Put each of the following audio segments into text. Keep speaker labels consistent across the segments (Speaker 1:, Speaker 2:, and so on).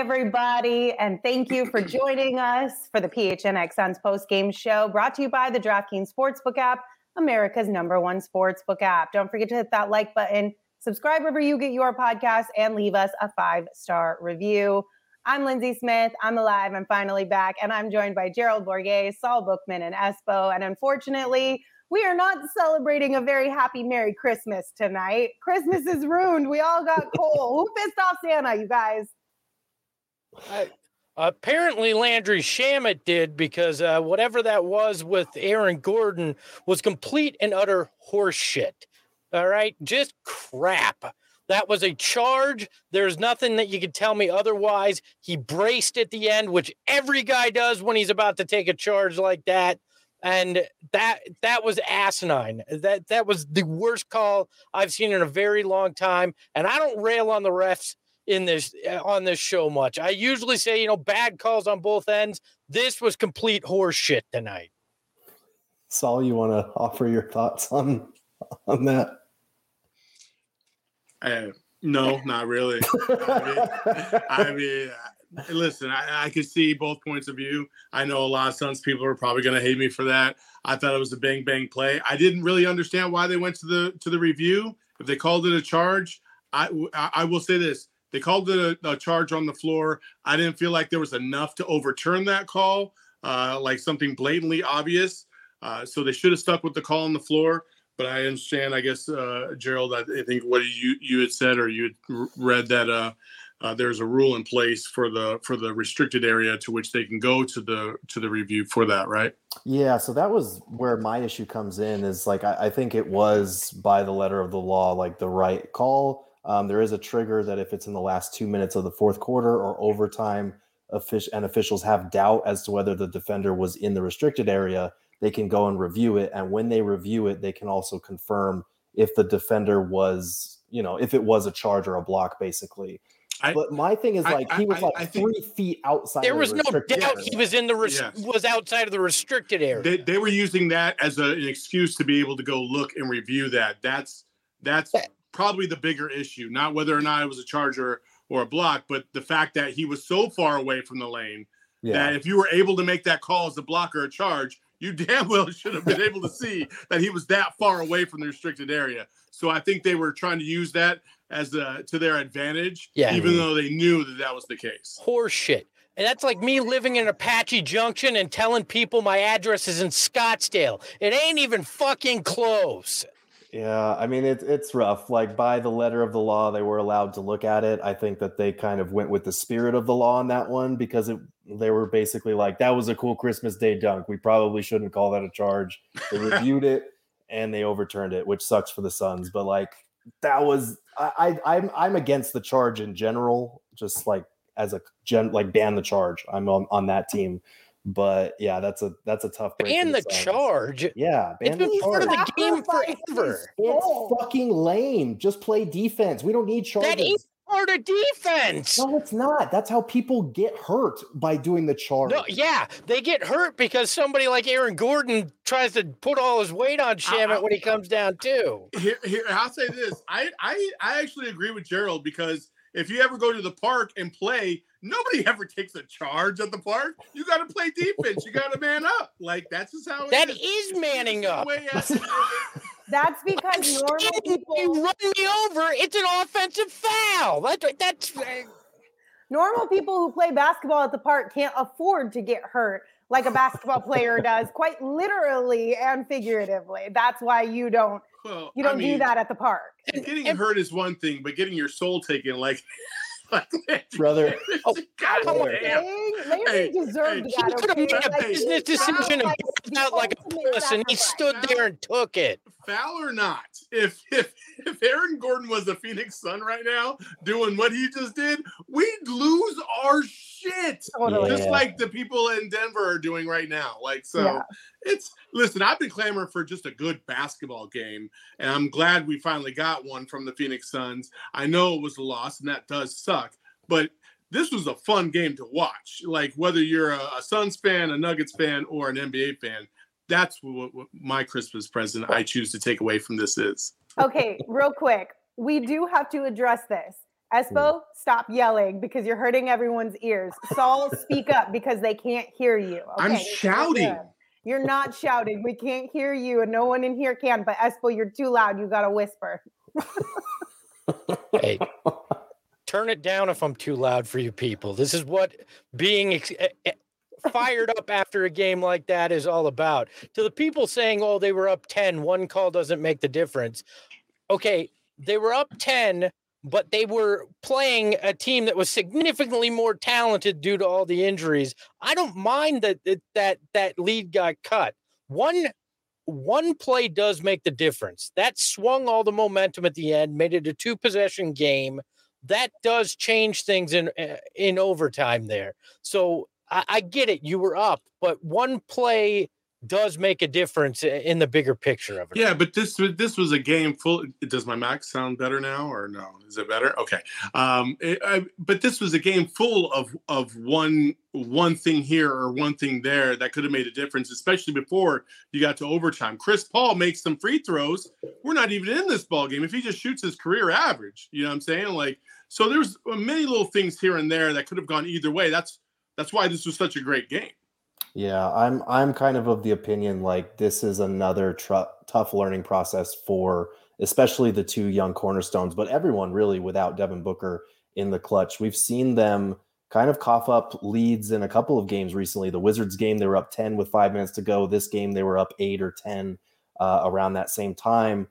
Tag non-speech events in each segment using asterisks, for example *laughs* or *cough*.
Speaker 1: Everybody, and thank you for joining us for the PHNX Suns post game show brought to you by the DraftKings Sportsbook app, America's number one sportsbook app. Don't forget to hit that like button, subscribe wherever you get your podcast, and leave us a five star review. I'm Lindsay Smith. I'm alive. I'm finally back, and I'm joined by Gerald Bourguet, Saul Bookman, and Espo. And unfortunately, we are not celebrating a very happy Merry Christmas tonight. Christmas is ruined. We all got coal. Who pissed off Santa, you guys?
Speaker 2: I, apparently, Landry Shamet did because uh, whatever that was with Aaron Gordon was complete and utter horseshit. All right, just crap. That was a charge. There's nothing that you could tell me otherwise. He braced at the end, which every guy does when he's about to take a charge like that. And that that was asinine. That that was the worst call I've seen in a very long time. And I don't rail on the refs in this uh, on this show much. I usually say, you know, bad calls on both ends. This was complete horseshit tonight.
Speaker 3: Saul, you want to offer your thoughts on on that?
Speaker 4: Uh, no, not really. *laughs* I mean, I mean listen, I, I could see both points of view. I know a lot of Suns people are probably going to hate me for that. I thought it was a bang bang play. I didn't really understand why they went to the to the review. If they called it a charge, I I will say this: they called it a, a, charge on the floor. I didn't feel like there was enough to overturn that call, uh, like something blatantly obvious. Uh, so they should have stuck with the call on the floor. But I understand, I guess, uh, Gerald, I, think what you you had said or you had read that uh, uh, there's a rule in place for the for the restricted area to which they can go to the to the review for that, right?
Speaker 3: Yeah. So that was where my issue comes in. Is like I, I think it was by the letter of the law, like the right call um, there is a trigger that if it's in the last two minutes of the fourth quarter or overtime, and officials have doubt as to whether the defender was in the restricted area, they can go and review it. And when they review it, they can also confirm if the defender was, you know, if it was a charge or a block, basically. I, but my thing is like I, he was I, like three feet outside.
Speaker 2: There was
Speaker 3: the
Speaker 2: no doubt
Speaker 3: area.
Speaker 2: he was in the res- yes. was outside of the restricted area.
Speaker 4: They, they were using that as a, an excuse to be able to go look and review that. That's that's probably the bigger issue, not whether or not it was a charger or a block, but the fact that he was so far away from the lane yeah. that if you were able to make that call as a block or a charge, you *laughs* damn well should have been able to see that he was that far away from the restricted area. So I think they were trying to use that as to their advantage, yeah. even though they knew that that was the case.
Speaker 2: Horseshit. And that's like me living in Apache Junction and telling people my address is in Scottsdale. It ain't even fucking close.
Speaker 3: Yeah, I mean it's it's rough. Like by the letter of the law, they were allowed to look at it. I think that they kind of went with the spirit of the law on that one because it they were basically like that was a cool Christmas Day dunk. We probably shouldn't call that a charge. They *laughs* reviewed it and they overturned it, which sucks for the Suns. But like that was I, I I'm I'm against the charge in general, just like as a gen like ban the charge. I'm on, on that team. But yeah, that's a that's a tough.
Speaker 2: Ban the charge.
Speaker 3: Yeah,
Speaker 2: ban it's been the part of the game forever.
Speaker 3: It's fucking lame. Just play defense. We don't need charges.
Speaker 2: That ain't part of defense.
Speaker 3: No, it's not. That's how people get hurt by doing the charge. No,
Speaker 2: yeah, they get hurt because somebody like Aaron Gordon tries to put all his weight on Shamet when he comes down too.
Speaker 4: Here, here, I'll say this. I, I, I actually agree with Gerald because if you ever go to the park and play, nobody ever takes a charge at the park. You got to play defense. You got to man up. Like that's just how it
Speaker 2: That
Speaker 4: is.
Speaker 2: is manning up. *laughs*
Speaker 1: That's because normal
Speaker 2: You
Speaker 1: people
Speaker 2: run me over, it's an offensive foul. That, that's uh,
Speaker 1: normal people who play basketball at the park can't afford to get hurt like a basketball player *laughs* does, quite literally and figuratively. That's why you don't
Speaker 4: well,
Speaker 1: you don't do
Speaker 4: mean,
Speaker 1: that at the park.
Speaker 4: Getting hurt is one thing, but getting your soul taken, like, like *laughs* *laughs*
Speaker 3: Brother.
Speaker 2: Oh,
Speaker 4: God
Speaker 2: come on.
Speaker 4: damn.
Speaker 1: Saying, Larry
Speaker 4: Hey,
Speaker 1: deserved
Speaker 4: hey,
Speaker 1: that.
Speaker 2: he could have made a business decision and
Speaker 1: like
Speaker 2: out like a
Speaker 1: ultimate
Speaker 2: puss, and he
Speaker 1: sacrifice.
Speaker 2: stood there and took it.
Speaker 4: foul or not, if if if Aaron Gordon was a Phoenix Sun right now doing what he just did, we'd lose our shit.
Speaker 1: Totally.
Speaker 4: Just
Speaker 3: Yeah.
Speaker 4: like the people in Denver are doing right now. Like so
Speaker 1: Yeah.
Speaker 4: it's listen, I've been clamoring for just a good basketball game, and I'm glad we finally got one from the Phoenix Suns. I know it was a loss, and that does suck, but this was a fun game to watch. Like whether you're a, a Suns fan, a Nuggets fan, or an NBA fan, that's what, what my Christmas present I choose to take away from this is.
Speaker 1: Okay, real quick. We do have to address this. Espo, stop yelling because you're hurting everyone's ears. Saul, speak up because they can't hear you.
Speaker 4: I'm shouting.
Speaker 1: You're not shouting. We can't hear you, and no one in here can. But Espo, you're too loud. You got to whisper.
Speaker 2: Hey, turn it down if I'm too loud for you people. This is what being ex- eh, eh, fired up after a game like that is all about. To the people saying, oh, they were up 10, one call doesn't make the difference. Okay, they were up 10, but they were playing a team that was significantly more talented due to all the injuries. I don't mind that that that, lead got cut. One one play does make the difference. That swung all the momentum at the end, made it a two possession game. That does change things in uh, in overtime there. So I, I get it. You were up, but one play does make a difference in the bigger picture of it.
Speaker 4: Yeah, but this this was a game full. Does my Mac sound better now, or no? Is it better? Okay. Um, it- I, but this was a game full of of one one thing here or one thing there that could have made a difference, especially before you got to overtime. Chris Paul makes some free throws. We're not even in this ball game if he just shoots his career average. You know what I'm saying? Like, so there's many little things here and there that could have gone either way. That's that's why this was such a great game.
Speaker 3: Yeah, I'm I'm kind of of the opinion like this is another tr- tough learning process for especially the two young cornerstones, but everyone really without Devin Booker in the clutch. We've seen them kind of cough up leads in a couple of games recently. The Wizards game they were up 10 with 5 minutes to go. This game they were up 8 or 10 uh, around that same time.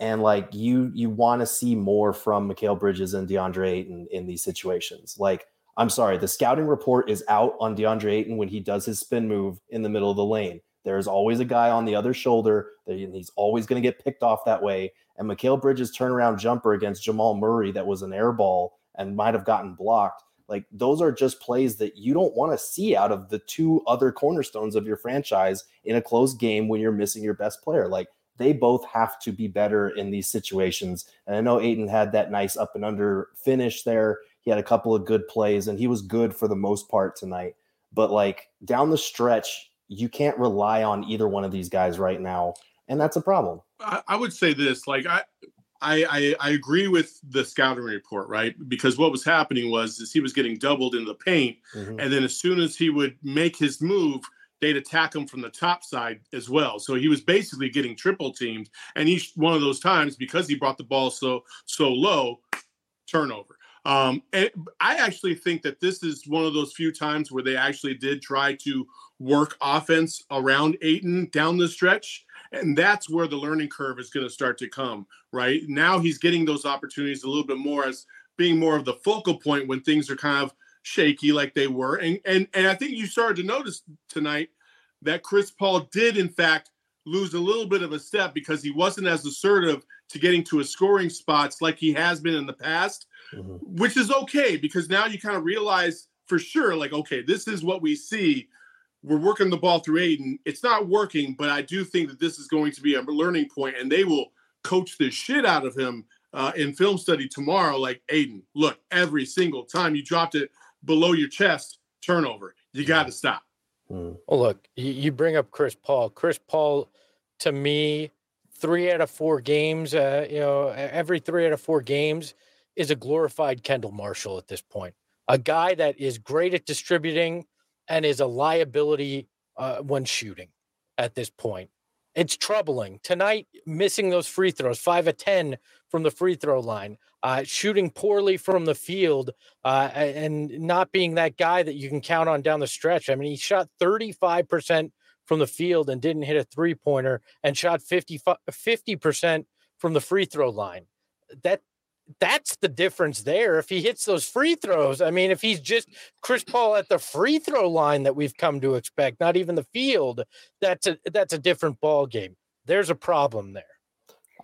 Speaker 3: And like you you want to see more from Mikal Bridges and DeAndre Ayton in these situations. Like I'm sorry, the scouting report is out on DeAndre Ayton when he does his spin move in the middle of the lane. There's always a guy on the other shoulder, and he's always going to get picked off that way. And Mikal Bridges' turnaround jumper against Jamal Murray that was an air ball and might have gotten blocked. Like those are just plays that you don't want to see out of the two other cornerstones of your franchise in a close game when you're missing your best player. Like they both have to be better in these situations. And I know Ayton had that nice up and under finish there. He had a couple of good plays and he was good for the most part tonight. But like down the stretch, you can't rely on either one of these guys right now. And that's a problem.
Speaker 4: I, I would say this like I, I I I agree with the scouting report right because what was happening was is he was getting doubled in the paint
Speaker 3: Mhm.
Speaker 4: and then as soon as he would make his move they'd attack him from the top side as well so he was basically getting triple teamed and each one of those times because he brought the ball so so low turnover um i actually think that this is one of those few times where they actually did try to work offense around Ayton down the stretch and that's where the learning curve is going to start to come right? Now he's getting those opportunities a little bit more as being more of the focal point when things are kind of shaky like they were. And and and i think you started to notice tonight that chris paul did in fact lose a little bit of a step because he wasn't as assertive to getting to his scoring spots like he has been in the past
Speaker 3: Mhm.
Speaker 4: which is okay because now you kind of realize for sure like okay this is what we see we're working the ball through Ayton. It's not working, but I do think that this is going to be a learning point, and they will coach the shit out of him uh, in film study tomorrow. Like Ayton, look, every single time you dropped it below your chest, turnover. You got to stop.
Speaker 2: Well, look, you, you bring up Chris Paul. Chris Paul, to me, three out of four games, uh, you know, every three out of four games is a glorified Kendall Marshall at this point. a guy that is great at distributing and is a liability uh, when shooting at this point. It's troubling. Tonight, missing those free throws, five of 10 from the free throw line, uh, shooting poorly from the field, uh, and not being that guy that you can count on down the stretch. I mean, he shot 35% from the field and didn't hit a three pointer and shot 50, 50% from the free throw line. That that's the difference there. If he hits those free throws, I mean, if he's just Chris Paul at the free throw line that we've come to expect, not even the field, that's a that's a different ball game. There's a problem there.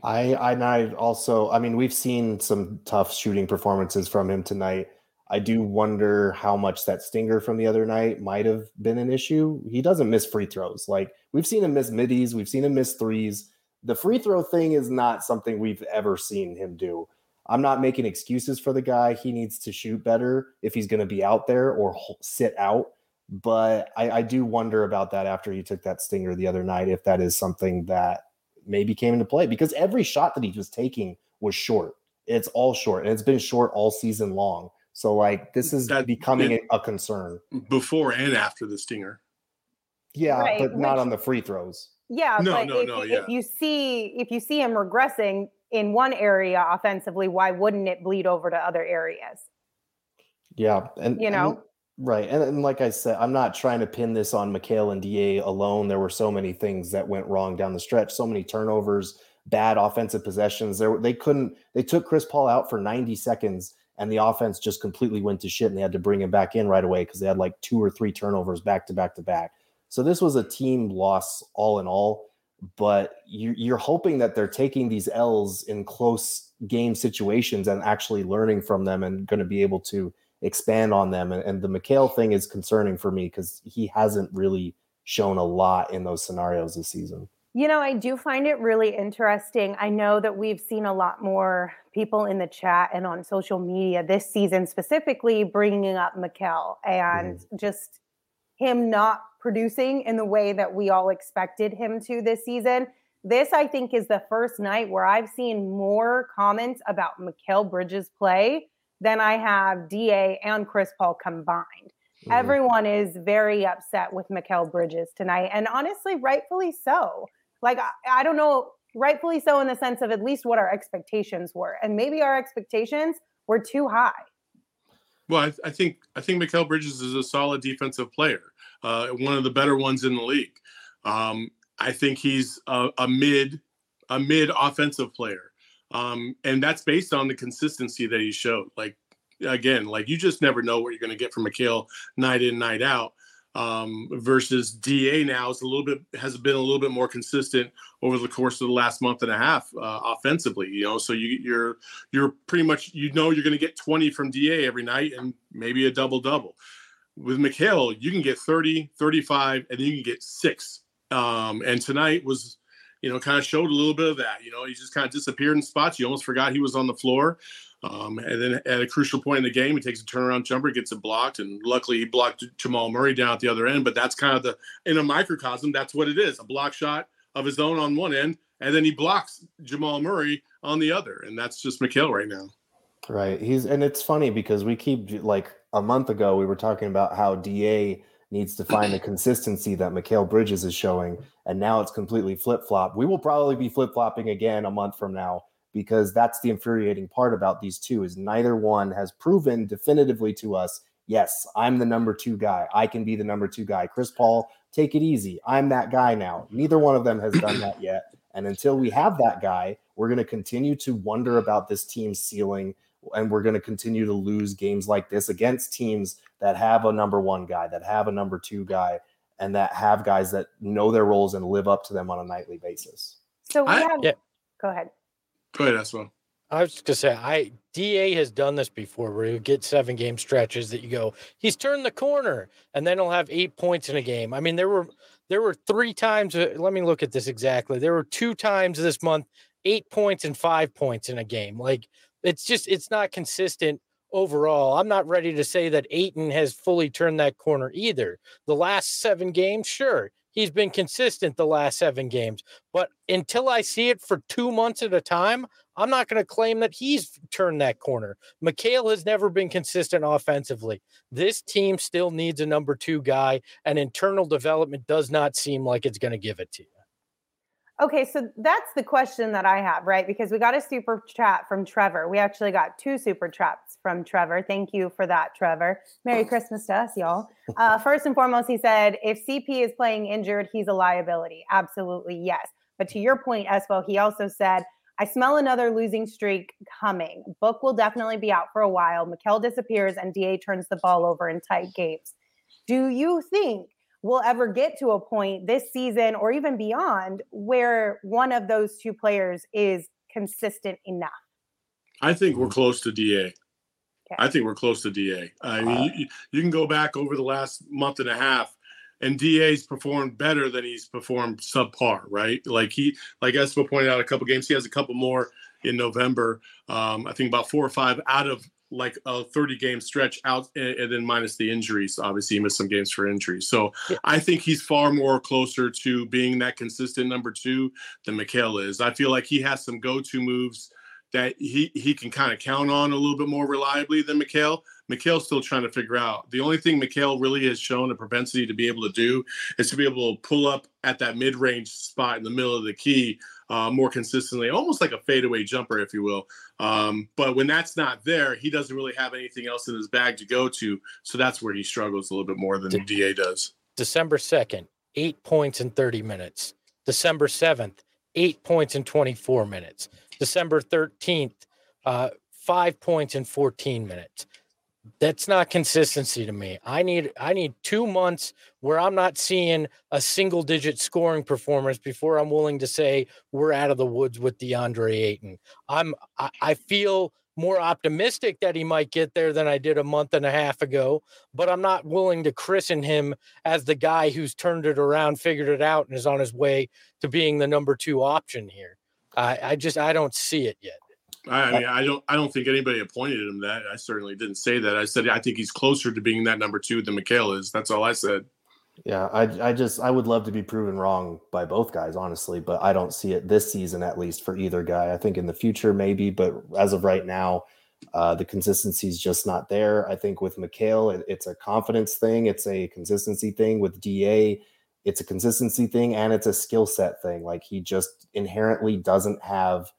Speaker 3: I I also I mean we've seen some tough shooting performances from him tonight. I do wonder how much that stinger from the other night might have been an issue. He doesn't miss free throws. Like we've seen him miss middies, we've seen him miss threes. The free throw thing is not something we've ever seen him do. I'm not making excuses for the guy. He needs to shoot better if he's going to be out there or sit out. But I, I, do wonder about that after he took that stinger the other night, if that is something that maybe came into play because every shot that he was taking was short. It's all short and it's been short all season long. So, like, this is that, becoming it, a concern
Speaker 4: before and after the stinger.
Speaker 3: Yeah, right, but not on the free throws.
Speaker 1: Yeah, no, but no, if, no, yeah. if you see if you see him regressing, in one area offensively, why wouldn't it bleed over to other areas?
Speaker 3: Yeah,
Speaker 1: and you know, and,
Speaker 3: right, and, and, like I said, I'm not trying to pin this on Mikal and Da alone. There were so many things that went wrong down the stretch, so many turnovers, bad offensive possessions. There, they couldn't. They took Chris Paul out for 90 seconds, and the offense just completely went to shit, and they had to bring him back in right away because they had like two or three turnovers back to back to back. So this was a team loss all in all but you, are hoping that they're taking these L's in close game situations and actually learning from them and going to be able to expand on them. And, and the Mikal thing is concerning for me because he hasn't really shown a lot in those scenarios this season.
Speaker 1: You know, I do find it really interesting. I know that we've seen a lot more people in the chat and on social media this season, specifically bringing up Mikal and mm-hmm. just him not producing in the way that we all expected him to this season. This, I think, is the first night where I've seen more comments about Mikal Bridges' play than I have DA and Chris Paul combined. Mm-hmm. Everyone is very upset with Mikal Bridges tonight, and honestly, rightfully so. Like, I, I don't know, rightfully so in the sense of at least what our expectations were. And maybe our expectations were too high.
Speaker 4: Well, I, I, think I think Mikal Bridges is a solid defensive player, uh, one of the better ones in the league. Um, I think he's a, a, mid a mid offensive player, um, and that's based on the consistency that he showed. Like again, like you just never know what you're going to get from Mikal night in night out um, versus Da now is a little bit has been a little bit more consistent over the course of the last month and a half uh, offensively. You know, so you, you're you're pretty much you know you're going to get 20 from Da every night and maybe a double double. With Mikal, you can get 30, 35, and then you can get six. Um, and tonight was you know, kind of showed a little bit of that. You know, he just kind of disappeared in spots. You almost forgot he was on the floor. Um, and then at a crucial point in the game, he takes a turnaround jumper, gets it blocked, and luckily he blocked Jamal Murray down at the other end. But that's kind of the in a microcosm, that's what it is: a block shot of his own on one end, and then he blocks Jamal Murray on the other, and that's just Mikal right now.
Speaker 3: Right. He's and it's funny because we keep like a month ago we were talking about how Da needs to find the consistency that Mikal Bridges is showing, and now it's completely flip flop. We will probably be flip flopping again a month from now because that's the infuriating part about these two is neither one has proven definitively to us yes i'm the number two guy. I can be the number two guy. Chris paul take it easy. I'm that guy now. Neither one of them has done that yet. And until we have that guy we're going to continue to wonder about this team's ceiling and we're going to continue to lose games like this against teams that have a number one guy that have a number two guy and that have guys that know their roles and live up to them on a nightly basis.
Speaker 1: So we I, have yeah. go ahead
Speaker 4: Go ahead.
Speaker 2: I was gonna say, I Da has done this before, where you get seven game stretches that you go, he's turned the corner, and then he'll have eight points in a game. I mean, there were there were three times. Uh, let me look at this exactly. There were two times this month, eight points and five points in a game. Like it's just it's not consistent overall. I'm not ready to say that Ayton has fully turned that corner either. The last seven games, sure, he's been consistent the last seven games. But until I see it for two months at a time, I'm not going to claim that he's turned that corner. Mikal has never been consistent offensively. This team still needs a number two guy, and internal development does not seem like it's going to give it to you.
Speaker 1: Okay, so that's the question that I have, right? Because we got a super chat from Trevor. We actually got two super chats from Trevor. Thank you for that, Trevor. Merry Christmas to us, y'all. *laughs* Uh, first and foremost, he said, if CP is playing injured, he's a liability. Absolutely, yes. But to your point, Espo, he also said, I smell another losing streak coming. Book will definitely be out for a while. Mikal disappears and DA turns the ball over in tight games. Do you think we'll ever get to a point this season or even beyond where one of those two players is consistent enough?
Speaker 4: I think we're close to DA. Okay. I think we're close to DA. I mean, uh, you, you, can go back over the last month and a half, and DA's performed better than he's performed subpar, right? Like he, like Espo pointed out, a couple games. He has a couple more in November. Um, I think about four or five out of like a 30 game stretch out and, then minus the injuries. Obviously, he missed some games for injuries. So yeah. I think he's far more closer to being that consistent number two than Mikal is. I feel like he has some go to moves that he, he can kind of count on a little bit more reliably than Mikal. Mikal's still trying to figure out. The only thing Mikal really has shown a propensity to be able to do is to be able to pull up at that mid range spot in the middle of the key uh, more consistently, almost like a fadeaway jumper, if you will. Um, but when that's not there, he doesn't really have anything else in his bag to go to. So that's where he struggles a little bit more than De- DA does.
Speaker 2: December 2nd, eight points in 30 minutes. December 7th, eight points in 24 minutes. December 13th, uh, five points in 14 minutes that's not consistency to me. I need I need 2 months where I'm not seeing a single digit scoring performance before I'm willing to say we're out of the woods with DeAndre Ayton. I'm I, I feel more optimistic that he might get there than I did a month and a half ago, but I'm not willing to christen him as the guy who's turned it around, figured it out, and is on his way to being the number two option here. I, I just I don't see it yet.
Speaker 4: I mean, I don't, I don't think anybody appointed him that. I certainly didn't say that. I said I think he's closer to being that number two than Mikal is. That's all I said.
Speaker 3: Yeah, I, I just, I would love to be proven wrong by both guys, honestly, but I don't see it this season at least for either guy. I think in the future maybe, but as of right now, uh, the consistency is just not there. I think with Mikal, it, it's a confidence thing, it's a consistency thing. With Da, it's a consistency thing and it's a skill set thing. Like he just inherently doesn't have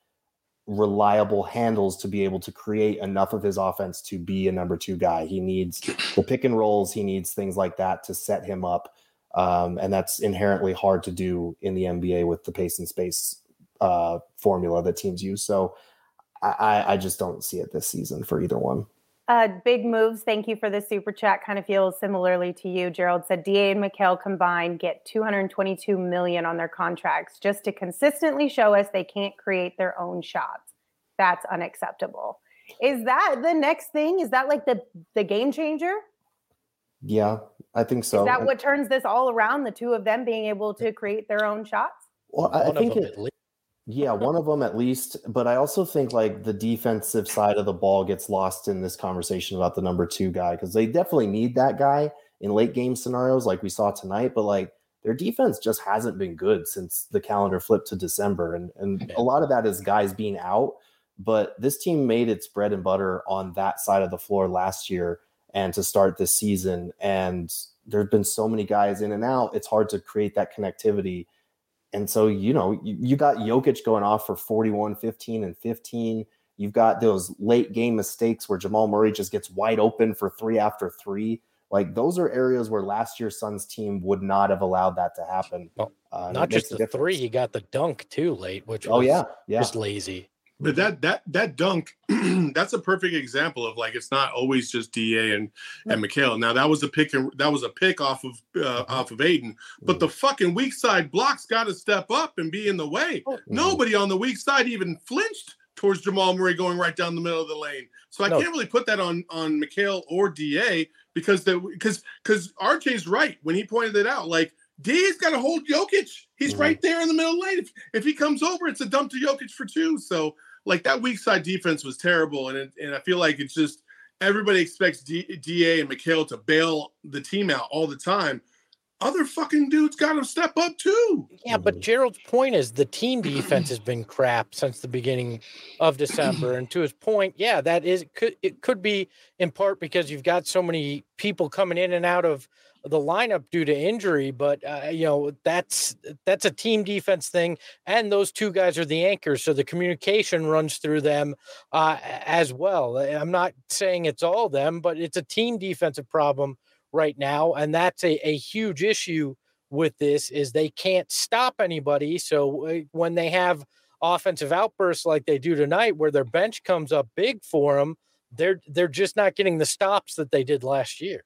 Speaker 3: reliable handles to be able to create enough of his offense to be a number two guy. He needs the pick and rolls, he needs things like that to set him up. Um, and that's inherently hard to do in the NBA with the pace and space uh, formula that teams use. So I, I just don't see it this season for either one.
Speaker 1: Uh, big moves. Thank you for the super chat. Kind of feels similarly to you. Gerald said Da and Mikal combined get 222 million on their contracts just to consistently show us they can't create their own shots. That's unacceptable. Is that the next thing? Is that like the the game changer?
Speaker 3: Yeah, I think so.
Speaker 1: Is that what turns this all around? The two of them being able to create their own shots.
Speaker 3: Well, I, I think it, yeah, one of them at least. But I also think like the defensive side of the ball gets lost in this conversation about the number two guy because they definitely need that guy in late game scenarios like we saw tonight. But like their defense just hasn't been good since the calendar flipped to December. And, and a lot of that is guys being out. But this team made its bread and butter on that side of the floor last year and to start this season. And there have been so many guys in and out, it's hard to create that connectivity and so, you know, you, you got Jokic going off for 41, 15, and 15. You've got those late game mistakes where Jamal Murray just gets wide open for three after three. Like those are areas where last year's Suns team would not have allowed that to happen.
Speaker 2: Well, uh, not just the three, you got the dunk too late, which
Speaker 3: oh yeah, yeah,
Speaker 2: just lazy.
Speaker 4: But that that that dunk, *clears throat* that's a perfect example of like it's not always just Da and and Mikal. Now that was a pick and that was a pick off of uh, mm-hmm. off of Ayton, but the fucking weak side blocks got to step up and be in the way. Oh, mm-hmm. Nobody on the weak side even flinched towards Jamal Murray going right down the middle of the lane. So I no. can't really put that on on Mikal or Da because the because because RJ's right when he pointed it out. Like Da's got to hold Jokic. He's mm-hmm. right there in the middle of the lane. If, if he comes over, it's a dump to Jokic for two. So like that weak side defense was terrible, and it, and I feel like it's just everybody expects D, Da and Mikal to bail the team out all the time. other fucking dudes got to step up too.
Speaker 2: Yeah, but mm-hmm. Gerald's point is the team *clears throat* defense has been crap since the beginning of December. And to his point, yeah, that is could it could be in part because you've got so many people coming in and out of the lineup due to injury, but uh, you know that's that's a team defense thing, and those two guys are the anchors, so the communication runs through them uh, as well. I'm not saying it's all them, but it's a team defensive problem right now, and that's a, a huge issue with this is they can't stop anybody. So uh, when they have offensive outbursts like they do tonight, where their bench comes up big for them, they're they're just not getting the stops that they did last year.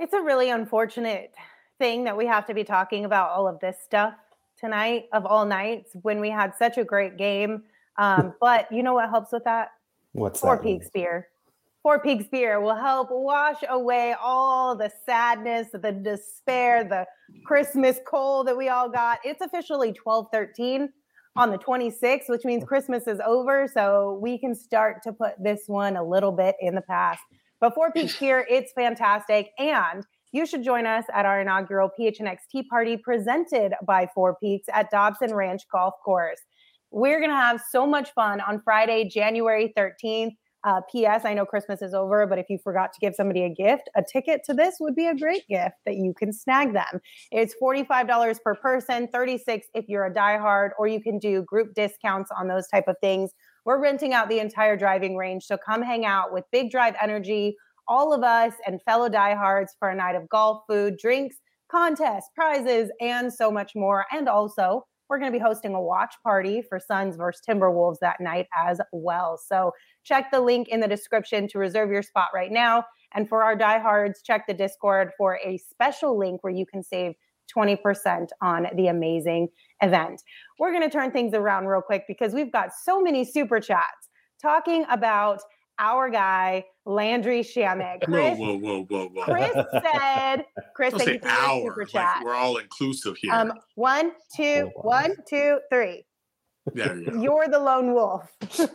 Speaker 1: It's a really unfortunate thing that we have to be talking about all of this stuff tonight of all nights when we had such a great game. Um, *laughs* but you know what helps with that?
Speaker 3: What's
Speaker 1: Four
Speaker 3: that?
Speaker 1: Peaks beer. Four Peaks beer will help wash away all the sadness, the despair, the Christmas cold that we all got. It's officially 1213 on the 26th, which means Christmas is over. So we can start to put this one a little bit in the past. But Four Peaks beer, *laughs* it's fantastic. And you should join us at our inaugural PHNX Tea Party presented by Four Peaks at Dobson Ranch Golf Course. We're going to have so much fun on Friday, January 13th. Uh, P.S. I know Christmas is over, but if you forgot to give somebody a gift, a ticket to this would be a great gift that you can snag them. It's $45 per person, 36 if you're a diehard, or you can do group discounts on those type of things. We're renting out the entire driving range, so come hang out with Big Drive Energy, all of us and fellow diehards for a night of golf, food, drinks, contests, prizes, and so much more. And also, we're going to be hosting a watch party for Suns versus Timberwolves that night as well. So check the link in the description to reserve your spot right now. And for our diehards, check the Discord for a special link where you can save 20% on the amazing event. We're going to turn things around real quick because we've got so many super chats talking about our guy Landry Shamet.
Speaker 4: Chris, whoa, whoa, whoa, whoa, whoa!
Speaker 1: Chris said, *laughs* "Chris,
Speaker 4: Don't
Speaker 1: thank
Speaker 4: say
Speaker 1: you for your
Speaker 4: our.
Speaker 1: super
Speaker 4: Like,
Speaker 1: chat."
Speaker 4: we're all inclusive here.
Speaker 1: Um, one, two, one, two, three.
Speaker 4: there you go.
Speaker 1: You're the lone wolf. *laughs* so,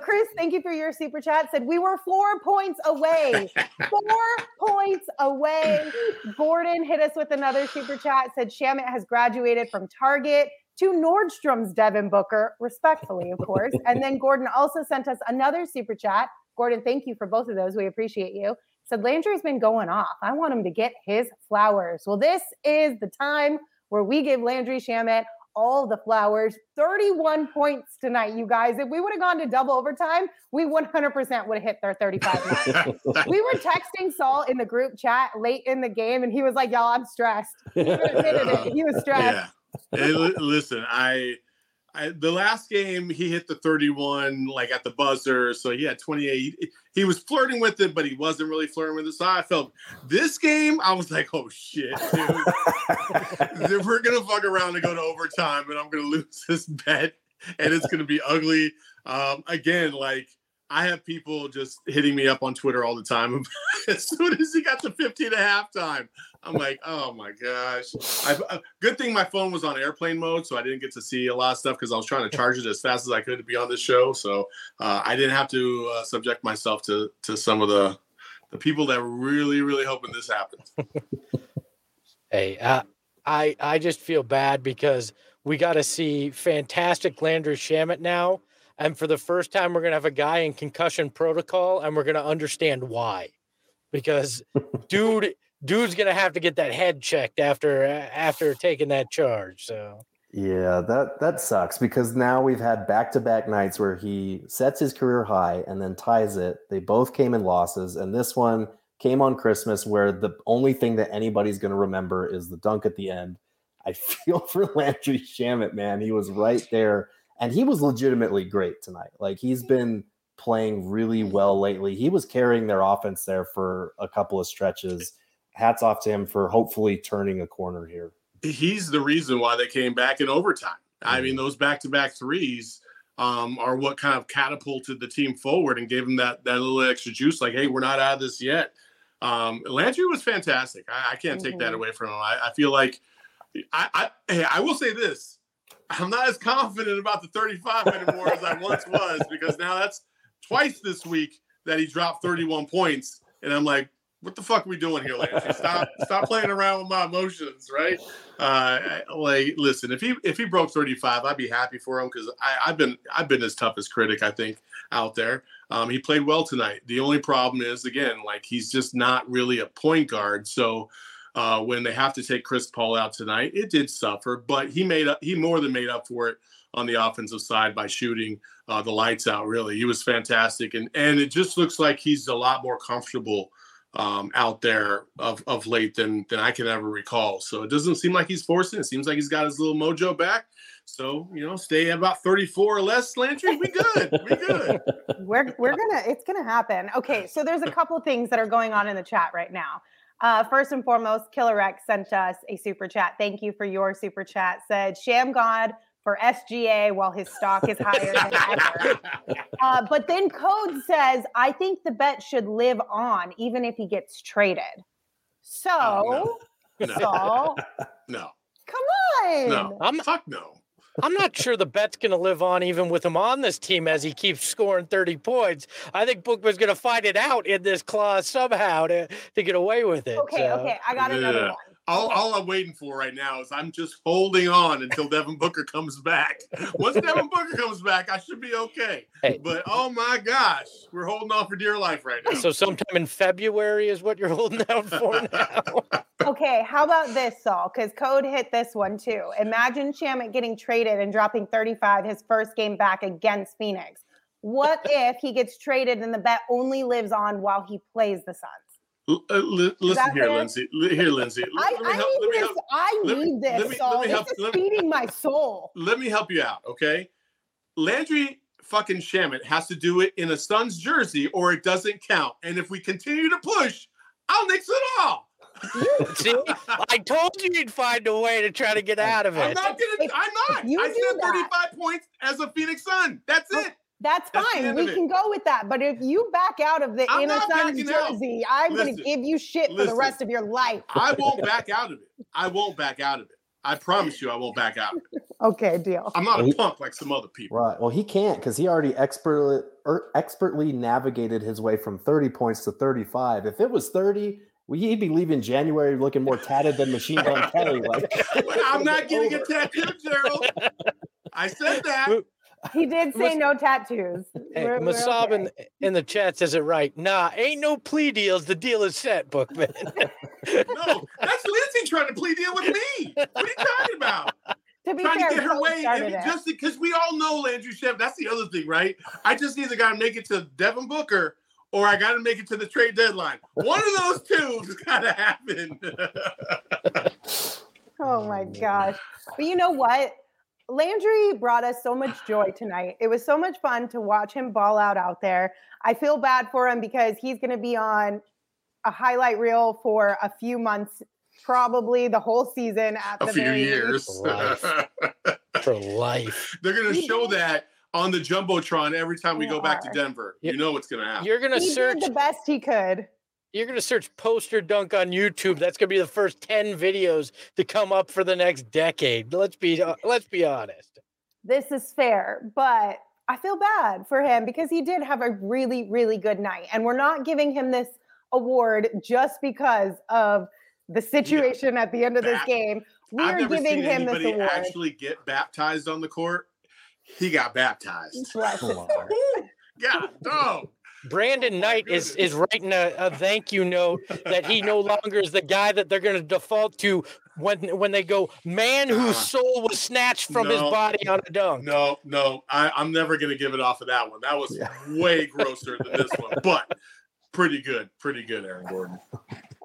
Speaker 1: Chris, thank you for your super chat. Said we were four points away. *laughs* Four points away. Gordon hit us with another super chat. Said Shamet has graduated from Target to Nordstrom's Devin Booker, respectfully, of course. And then Gordon also sent us another super chat. Gordon, thank you for both of those. We appreciate you. Said Landry's been going off. I want him to get his flowers. Well, this is the time where we give Landry Shamet all the flowers. 31 points tonight, you guys. If we would have gone to double overtime, we 100% would have hit their 35 *laughs* we were texting Saul in the group chat late in the game, and he was like, "Y'all, I'm stressed." He admitted it. He was stressed.
Speaker 4: Yeah. Listen, I, I the last game he hit the 31 like at the buzzer, so he had 28. He, he was flirting with it, but he wasn't really flirting with it. So I felt this game, I was like, oh shit, dude. *laughs* We're gonna fuck around and go to overtime, and I'm gonna lose this bet, and it's gonna be ugly. Um, again, like I have people just hitting me up on Twitter all the time. *laughs* as soon as he got to 15 at halftime, I'm like, oh my gosh. I, uh, good thing my phone was on airplane mode, so I didn't get to see a lot of stuff because I was trying to charge it as fast as I could to be on this show. So uh, I didn't have to uh, subject myself to to some of the the people that were really, really hoping this happens. *laughs*
Speaker 2: Hey, uh, I I just feel bad because we got to see fantastic Landry Shamet now, and for the first time, we're gonna have a guy in concussion protocol, and we're gonna understand why, because *laughs* dude, dude's gonna have to get that head checked after after taking that charge. So
Speaker 3: Yeah, that that sucks because now we've had back-to-back nights where he sets his career high and then ties it. They both came in losses, and this one came on Christmas where the only thing that anybody's going to remember is the dunk at the end. I *laughs* feel for Landry Shamet, man. He was right there, and he was legitimately great tonight. Like he's been playing really well lately. He was carrying their offense there for a couple of stretches. Hats off to him for hopefully turning a corner here.
Speaker 4: He's the reason why they came back in overtime. I mean, those back to back threes um, are what kind of catapulted the team forward and gave them that that little extra juice. Like, hey, we're not out of this yet. Um, Landry was fantastic. I, I can't take that
Speaker 1: Mhm.
Speaker 4: away from him. I, I feel like I, I hey, I will say this. I'm not as confident about the 35 anymore as I once was because now that's twice this week that he dropped 31 points. And I'm like, what the fuck are we doing here, Landry? Stop, *laughs* stop playing around with my emotions, right? Uh, like, listen, if he if he broke 35, I'd be happy for him because I've been I've been his toughest critic, I think, out there. Um, he played well tonight. The only problem is, again, like he's just not really a point guard. So uh, when they have to take Chris Paul out tonight, it did suffer, but he made up. He more than made up for it on the offensive side by shooting uh, the lights out. Really, he was fantastic, and and it just looks like he's a lot more comfortable um, out there of, of late than than I can ever recall. So it doesn't seem like he's forcing. It seems like he's got his little mojo back. So you know, stay about thirty four or less, Landry. We good. we good. *laughs*
Speaker 1: We're we're gonna. It's gonna happen. Okay, so there's a couple things that are going on in the chat right now. Uh, first and foremost, Killer X sent us a super chat. Thank you for your super chat. Said Sham God for SGA while his stock is higher than ever. *laughs* Uh, but then Code says, I think the bet should live on even if he gets traded. So,
Speaker 4: Oh, no.
Speaker 1: so *laughs*
Speaker 4: No,
Speaker 1: come on.
Speaker 4: no,
Speaker 2: I'm-
Speaker 4: fuck no.
Speaker 2: I'm not sure the bet's going to live on even with him on this team as he keeps scoring 30 points. I think Bookman's going to find it out in this clause somehow to, to get away with it.
Speaker 1: Okay,
Speaker 2: so.
Speaker 1: okay. I got another
Speaker 4: Yeah.
Speaker 1: one.
Speaker 4: All, all I'm waiting for right now is I'm just holding on until Devin Booker comes back. Once Devin Booker comes back, I should be okay.
Speaker 2: Hey.
Speaker 4: But oh my gosh, we're holding on for dear life right now.
Speaker 2: So sometime in February is what you're holding out for *laughs* now.
Speaker 1: Okay, how about this, Saul? Because Code hit this one too. Imagine Shamet getting traded and dropping 35 his first game back against Phoenix. What *laughs* if he gets traded and the bet only lives on while he plays the Suns?
Speaker 4: L- uh, li- listen here. Lindsay. Li- Here, Lindsay. L-
Speaker 1: I,
Speaker 4: let me
Speaker 1: I
Speaker 4: help- let
Speaker 1: need
Speaker 4: me
Speaker 1: this.
Speaker 4: help-
Speaker 1: I
Speaker 4: let me-
Speaker 1: need this,
Speaker 4: let me-
Speaker 1: Saul.
Speaker 4: let me
Speaker 1: this is feeding my soul.
Speaker 4: let me help you out, okay? Landry fucking Shamet has to do it in a Suns jersey or it doesn't count. And if we continue to push, I'll nix it all. *laughs*
Speaker 2: See, I told you you'd find a way to try to get out of it.
Speaker 4: I'm not gonna.
Speaker 1: If
Speaker 4: I'm not. I
Speaker 1: do
Speaker 4: said
Speaker 1: that-
Speaker 4: 35 points as a Phoenix Sun. That's it.
Speaker 1: That's
Speaker 4: That's
Speaker 1: fine.
Speaker 4: end
Speaker 1: We can go with that. But if you back out of the
Speaker 4: I'm
Speaker 1: Inner
Speaker 4: not
Speaker 1: Suns
Speaker 4: backing out.
Speaker 1: jersey, I'm going to give you shit for the rest of your life.
Speaker 4: I won't back out of it. I won't back out of it. I promise you, I won't back out. Of it. *laughs*
Speaker 1: Okay, deal.
Speaker 4: I'm not a punk like some other people.
Speaker 3: Right. Well, he can't because he already expertly er, expertly navigated his way from 30 points to 35. If it was 30, well, he'd be leaving January looking more tatted than Machine Gun Kelly. Like *laughs*
Speaker 4: I'm not *laughs* getting a tattoo, Gerald. I said that.
Speaker 1: He did say
Speaker 2: Mas-
Speaker 1: no tattoos.
Speaker 2: Hey,
Speaker 1: We're- we're
Speaker 2: Masab
Speaker 1: okay.
Speaker 2: in, in the chat says it right. Nah, ain't no plea deals. The deal is set, Bookman. *laughs*
Speaker 4: No, that's Lindsay trying to plea deal with me. What are you talking about?
Speaker 1: To be
Speaker 4: trying
Speaker 1: fair,
Speaker 4: to get her way, and just because we all know Landry Chef. That's the other thing, right? I just either got to make it to Devin Booker, or I got to make it to the trade deadline. One of those two has got to happen. *laughs*
Speaker 1: Oh my oh, gosh. But you know what? Landry brought us so much joy *sighs* tonight. It was so much fun to watch him ball out out there. I feel bad for him because he's going to be on a highlight reel for a few months, probably the whole season at
Speaker 4: a
Speaker 1: the
Speaker 4: few
Speaker 1: very
Speaker 4: years.
Speaker 1: least.
Speaker 2: Life. *laughs* For life.
Speaker 4: They're gonna show that on the jumbotron every time we
Speaker 1: They
Speaker 4: go back to. Denver. You know what's gonna happen.
Speaker 2: You're gonna search
Speaker 1: did the best he could.
Speaker 2: You're gonna search poster dunk on YouTube. That's gonna be the first 10 videos to come up for the next decade. Let's be uh, let's be honest.
Speaker 1: This is fair, but I feel bad for him because he did have a really, really good night. And we're not giving him this award just because of the situation at the end of this
Speaker 4: That-
Speaker 1: game. We
Speaker 4: I've
Speaker 1: are
Speaker 4: never
Speaker 1: giving
Speaker 4: seen
Speaker 1: him this
Speaker 4: anybody
Speaker 1: award.
Speaker 4: actually get baptized on the court. He got baptized.
Speaker 1: Bless his
Speaker 3: Come on.
Speaker 1: heart.
Speaker 4: God, dog.
Speaker 2: Brandon
Speaker 4: Oh
Speaker 2: Knight is is writing a, a thank you note that he no *laughs* longer is the guy that they're going to default to when when they go man
Speaker 4: Uh,
Speaker 2: whose soul was snatched from his body on a dunk.
Speaker 4: No, no, I, I'm never gonna give it off of that one. That was
Speaker 3: Yeah.
Speaker 4: way grosser than this one, *laughs* but pretty good, pretty good, Aaron Gordon.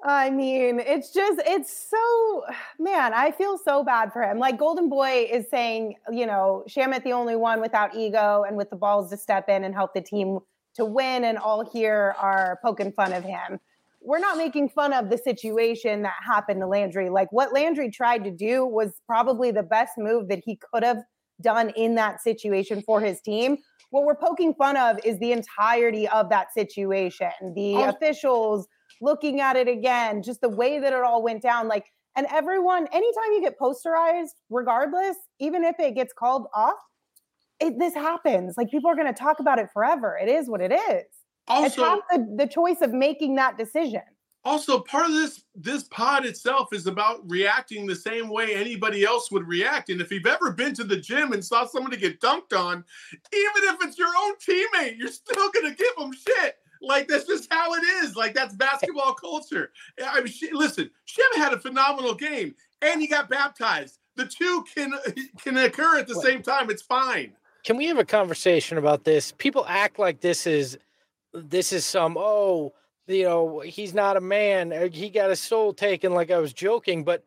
Speaker 1: I mean, it's just, it's so, man, I feel so bad for him. Like Golden Boy is saying, you know, Shamet the only one without ego and with the balls to step in and help the team to win, and all here are poking fun of him. We're not making fun of the situation that happened to Landry. Like what Landry tried to do was probably the best move that he could have done in that situation for his team. What we're poking fun of is the entirety of that situation, the
Speaker 4: Also-
Speaker 1: officials looking at it again, just the way that it all went down. Like, and everyone, anytime you get posterized, regardless, even if it gets called off, it, this happens. Like, people are going to talk about it forever. It is what it is. It's
Speaker 4: Also,
Speaker 1: not the, the choice of making that decision.
Speaker 4: also part of this this pod itself is about reacting the same way anybody else would react and if you've ever been to the gym and saw somebody get dunked on even if it's your own teammate you're still gonna give them shit like that's just how it is like that's basketball culture i mean she, listen Shem had a phenomenal game and he got baptized the two can *laughs* can occur at the same time it's fine
Speaker 2: Can we have a conversation about this? People act like this is this is some oh you know he's not a man uh, he got his soul taken like i was joking but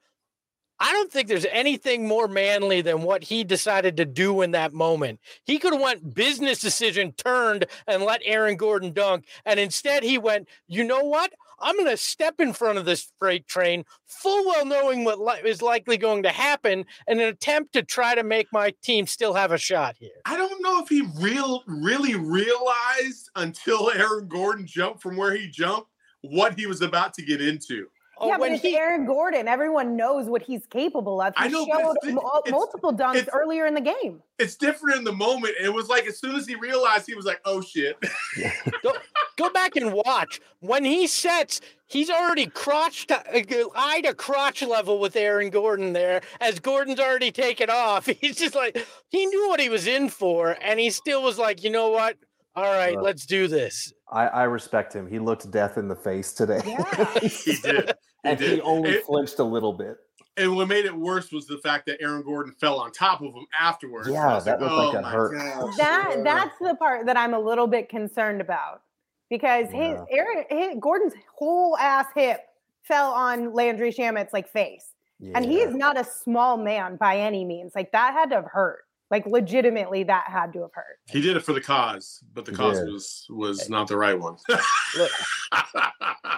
Speaker 2: i don't think there's anything more manly than what he decided to do in that moment he could have went business decision turned and let aaron gordon dunk and instead he went you know what i'm going to step in front of this freight train full well knowing what li- is likely going to happen in an attempt to try to make my team still have a shot here
Speaker 4: I don't know if he real really realized until Aaron Gordon jumped from where he jumped what he was about to get into.
Speaker 2: Oh,
Speaker 1: yeah, but
Speaker 2: when
Speaker 1: it's
Speaker 2: he-
Speaker 1: Aaron Gordon. Everyone knows what he's capable of. He
Speaker 4: I know,
Speaker 1: showed
Speaker 4: it's- it's-
Speaker 1: multiple dunks
Speaker 4: it's-
Speaker 1: earlier in the game.
Speaker 4: It's different in the moment. It was like as soon as he realized, he was like, "Oh shit!" *laughs*
Speaker 2: go, go back and watch when he sets he's already crotch to, uh, eye to crotch level with aaron gordon there as gordon's already taken off *laughs* he's just like he knew what he was in for and he still was like you know what all right
Speaker 3: Right.
Speaker 2: let's do this
Speaker 3: I, I respect him. He looked death in the face today.
Speaker 1: Yeah. *laughs*
Speaker 4: he did. He
Speaker 3: and
Speaker 4: did.
Speaker 3: he only
Speaker 4: It-
Speaker 3: flinched a little bit.
Speaker 4: and what made it worse was the fact that Aaron Gordon fell on top of him afterwards.
Speaker 3: Yeah,
Speaker 4: I was
Speaker 3: that looked like
Speaker 4: "Oh
Speaker 3: it
Speaker 4: my
Speaker 3: hurt."
Speaker 4: gosh."
Speaker 1: That that's the part that I'm a little bit concerned about because his Aaron his, Gordon's whole ass hip fell on Landry Shamet's like face, and he's not a small man by any means. Like that had to have hurt. Like legitimately, that had to have hurt.
Speaker 4: He did it for the cause, but the
Speaker 3: He
Speaker 4: cause
Speaker 3: did.
Speaker 4: was was not the right one.
Speaker 2: look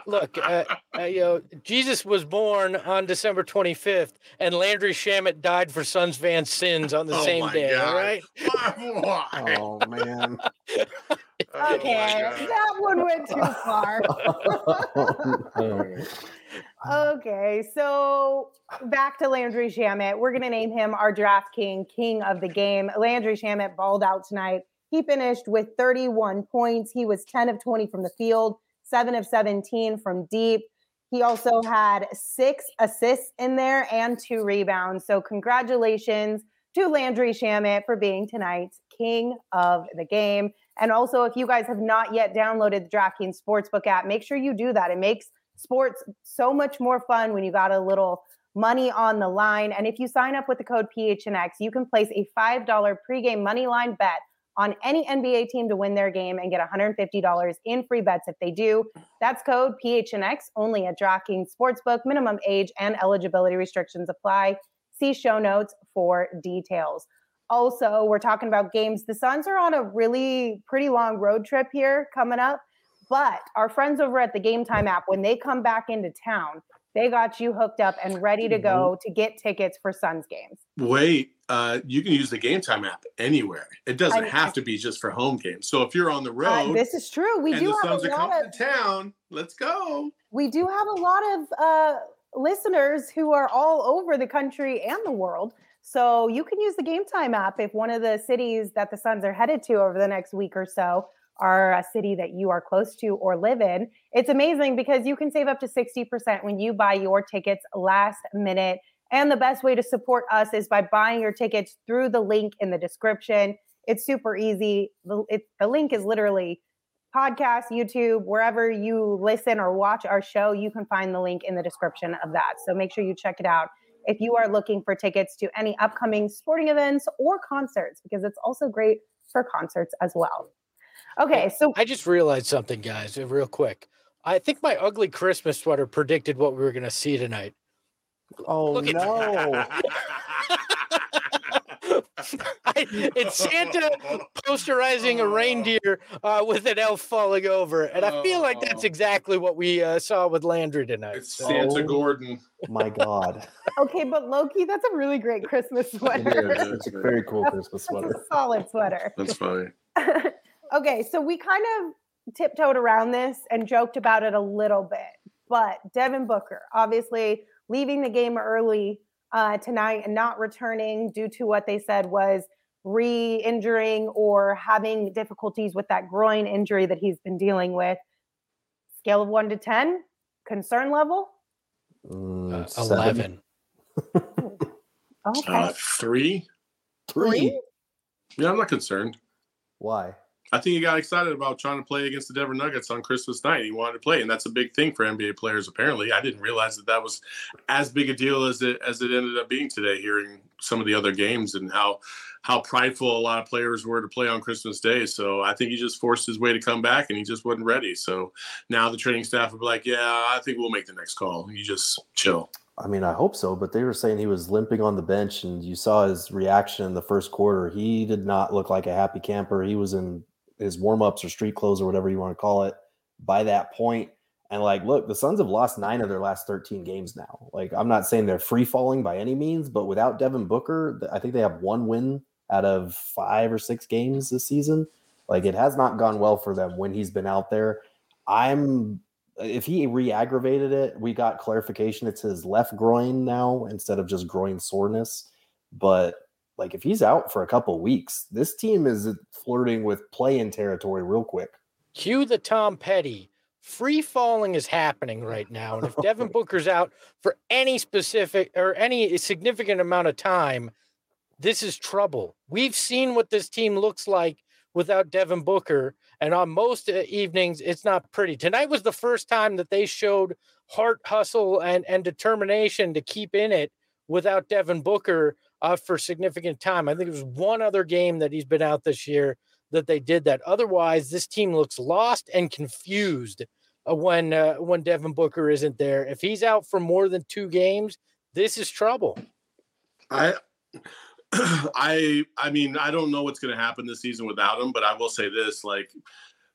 Speaker 2: look uh, uh, you know jesus was born on december 25th and landry shamet died for sons van's sins on the
Speaker 4: Oh
Speaker 2: same
Speaker 4: my
Speaker 2: day all
Speaker 4: God.
Speaker 2: right *laughs*
Speaker 4: Why?
Speaker 3: Oh man. *laughs*
Speaker 4: Oh
Speaker 1: Okay,
Speaker 4: God.
Speaker 1: that one went too far. *laughs* Uh, okay, so back to Landry Shamet. We're going to name him our draft king, king of the game. Landry Shamet balled out tonight. He finished with 31 points. He was 10 of 20 from the field, 7 of 17 from deep. He also had six assists in there and two rebounds. So, congratulations to Landry Shamet for being tonight's king of the game. And also, if you guys have not yet downloaded the DraftKings Sportsbook app, make sure you do that. It makes sports so much more fun when you got a little money on the line. And if you sign up with the code PHNX, you can place a $5 pregame money line bet on any NBA team to win their game and get $150 in free bets if they do. That's code PHNX only at DraftKings Sportsbook. Minimum age and eligibility restrictions apply. See show notes for details. Also, we're talking about games. The Suns are on a really pretty long road trip here coming up. But our friends over at the Game Time app, when they come back into town, they got you hooked up and ready to go to get tickets for Suns games.
Speaker 4: Wait, uh, you can use the Game Time app anywhere. It doesn't
Speaker 1: I-
Speaker 4: have to be just for home games. So if you're on the
Speaker 1: Uh,
Speaker 4: road
Speaker 1: this is true. We do have
Speaker 4: Suns
Speaker 1: a lot of
Speaker 4: to town, let's go.
Speaker 1: we do have a lot of uh, listeners who are all over the country and the world. So you can use the Game Time app if one of the cities that the Suns are headed to over the next week or so are a city that you are close to or live in. It's amazing because you can save up to 60% when you buy your tickets last minute. And the best way to support us is by buying your tickets through the link in the description. It's super easy. The, it, the link is literally podcast, YouTube, wherever you listen or watch our show, you can find the link in the description of that. So make sure you check it out if you are looking for tickets to any upcoming sporting events or concerts, because it's also great for concerts as well. Okay, so
Speaker 2: I just realized something, guys, uh, real quick. I think my ugly Christmas sweater predicted what we were going to see tonight.
Speaker 3: Oh
Speaker 2: Look
Speaker 3: no. *laughs*
Speaker 2: I, it's Santa posterizing a reindeer uh, with an elf falling over, and I feel like that's
Speaker 4: Oh.
Speaker 2: exactly what we uh, saw with Landry tonight.
Speaker 4: It's
Speaker 2: So-
Speaker 4: Santa
Speaker 3: Oh.
Speaker 4: Gordon.
Speaker 3: My God.
Speaker 1: okay, but Loki, that's a really great Christmas sweater.
Speaker 3: is. It's a very cool Christmas
Speaker 1: That's a
Speaker 3: sweater.
Speaker 1: solid sweater.
Speaker 4: That's funny. *laughs*
Speaker 1: okay, so we kind of tiptoed around this and joked about it a little bit, but Devin Booker, obviously leaving the game early uh, tonight and not returning due to what they said was re-injuring or having difficulties with that groin injury that he's been dealing with. Scale of one to ten, concern level?
Speaker 3: Mm,
Speaker 2: Uh. Eleven. *laughs*
Speaker 1: Okay.
Speaker 4: Uh, three.
Speaker 3: Three.
Speaker 4: Yeah, I'm not concerned.
Speaker 3: Why?
Speaker 4: I think he got excited about trying to play against the Denver Nuggets on Christmas night. He wanted to play, and that's a big thing for NBA players. Apparently, I didn't realize that that was as big a deal as it as it ended up being today. Hearing some of the other games and how how prideful a lot of players were to play on Christmas Day. So I think he just forced his way to come back, and he just wasn't ready. So now the training staff will be like, "Yeah, I think we'll make the next call. You just chill."
Speaker 3: I mean, I hope so, but they were saying he was limping on the bench, and you saw his reaction in the first quarter. He did not look like a happy camper. He was in his warm ups or street clothes or whatever you want to call it by that. And like, look, the Suns have lost nine of their last 13 games now. Like, I'm not saying they're free falling by any means, but without Devin Booker, I think they have one win out of five or six games this season. Like, it has not gone well for them when he's been out there. I'm if he re-aggravated it, we got clarification it's his left groin now instead of just groin soreness. But like if he's out for a couple weeks, this team is flirting with play-in territory real quick.
Speaker 2: Cue the Tom Petty. Free falling is happening right now. And if *laughs* Devin Booker's out for any specific or any significant amount of time, this is trouble. We've seen what this team looks like without Devin Booker. And on most uh, evenings, it's not pretty. Tonight was the first time that they showed heart, hustle, and, and determination to keep in it without Devin Booker uh, for significant time. I think it was one other game that he's been out this year that they did that. Otherwise, this team looks lost and confused uh, when uh, when Devin Booker isn't there. If he's out for more than two games, this is trouble.
Speaker 4: I *clears throat* I I mean I don't know what's going to happen this season without him, but I will say this: like,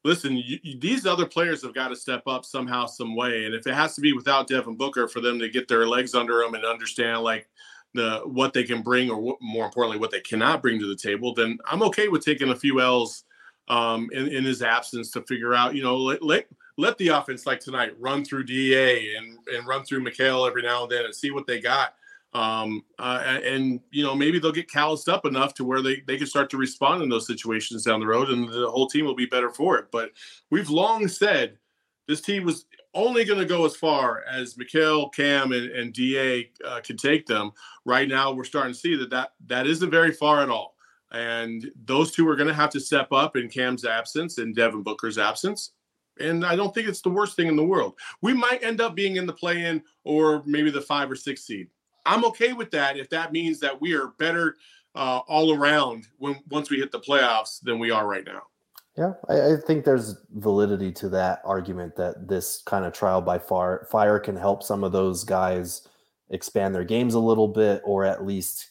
Speaker 4: listen, you, these other players have got to step up somehow, some way, and if it has to be without Devin Booker for them to get their legs under them and understand like the what they can bring, or what, more importantly, what they cannot bring to the table, then I'm okay with taking a few L's um, in, in his absence to figure out, you know, let, let let the offense like tonight run through Da and and run through Mikal every now and then and see what they got. Um, uh, and, and, you know maybe they'll get calloused up enough to where they, they can start to respond in those situations down the road and the whole team will be better for it. But we've long said this team was only going to go as far as Mikal, Cam, and, and Da uh, can take them. Right now, we're starting to see that that, that isn't very far at all. And those two are going to have to step up in Cam's absence and Devin Booker's absence. And I don't think it's the worst thing in the world. We might end up being in the play in or maybe the five or six seed. I'm okay with that if that means that we are better uh, all around when once we hit the playoffs than we are right now.
Speaker 3: Yeah, I, I think there's validity to that argument that this kind of trial by far fire can help some of those guys expand their games a little bit or at least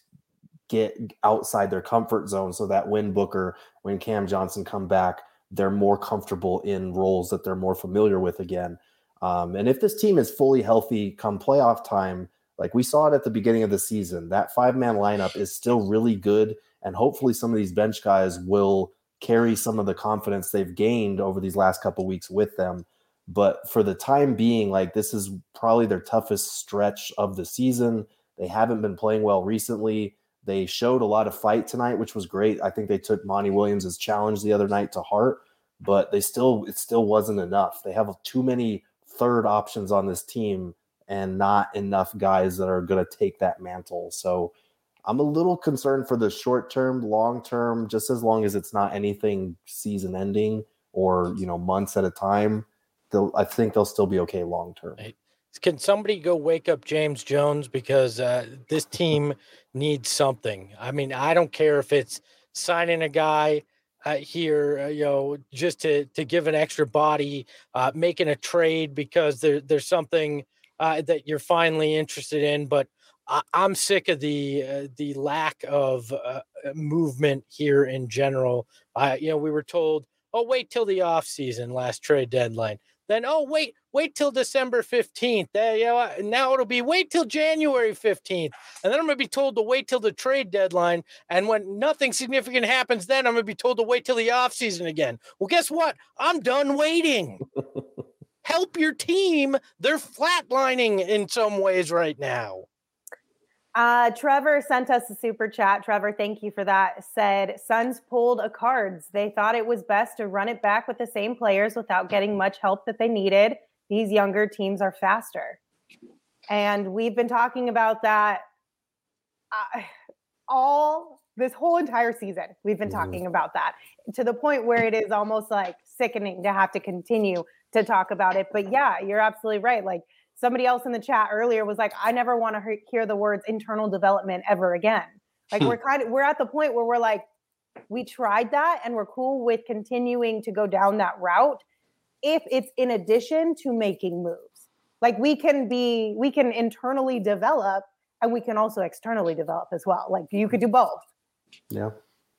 Speaker 3: get outside their comfort zone so that when Booker, when Cam Johnson come back, they're more comfortable in roles that they're more familiar with again. Um, and if this team is fully healthy come playoff time, like we saw it at the beginning of the season, that five man lineup is still really good. And hopefully, some of these bench guys will carry some of the confidence they've gained over these last couple weeks with them. But for the time being, like this is probably their toughest stretch of the season. They haven't been playing well recently. They showed a lot of fight tonight, which was great. I think they took Monty Williams' challenge the other night to heart, but they still it still wasn't enough. They have too many third options on this team and not enough guys that are going to take that mantle. So I'm a little concerned for the short term, long term, just as long as it's not anything season ending or you know months at a time. They'll, I think they'll still be okay long term.
Speaker 2: Can somebody go wake up James Jones because uh, this team needs something? I mean, I don't care if it's signing a guy uh, here, uh, you know, just to to give an extra body, uh, making a trade because there there's something uh, that you're finally interested in. But I, I'm sick of the uh, the lack of uh, movement here in general. Uh, you know, we were told, oh, wait till the off season, last trade deadline. Then, oh, wait, wait till December 15th. Uh, you know, now it'll be wait till January 15th. And then I'm going to be told to wait till the trade deadline. And when nothing significant happens, then I'm going to be told to wait till the off season again. Well, guess what? I'm done waiting. *laughs* Help your team. They're flatlining in some ways right now.
Speaker 1: Uh, Trevor sent us a super chat. Trevor, thank you for that. Said Suns pulled a cards. They thought it was best to run it back with the same players without getting much help that they needed. these younger teams are faster. And we've been talking about that uh, all this whole entire season. We've been mm-hmm. talking about that to the point where it is almost like sickening to have to continue to talk about it. But yeah, you're absolutely right. Like somebody else in the chat earlier was like, I never want to hear the words internal development ever again. Like hmm. we're kind of we're at the point where we're like, we tried that and we're cool with continuing to go down that route if it's in addition to making moves. Like we can be, we can internally develop and we can also externally develop as well. Like you could do both.
Speaker 3: Yeah.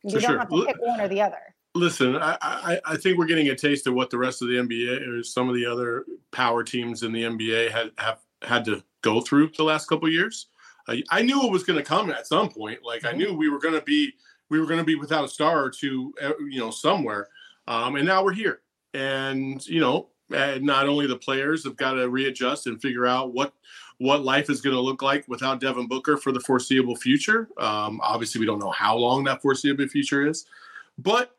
Speaker 1: You For don't sure. have to pick one or the other.
Speaker 4: Listen, I, I, I, think we're getting a taste of what the rest of the NBA or some of the other power teams in the NBA had have had to go through the last couple years. I, I knew it was going to come at some point. Like mm-hmm. I knew we were going to be we were going to be without a star or two, uh, you know, somewhere. Um, and now we're here. And you know, not only the players have got to readjust and figure out what what life is going to look like without Devin Booker for the foreseeable future. Um, obviously, we don't know how long that foreseeable future is, but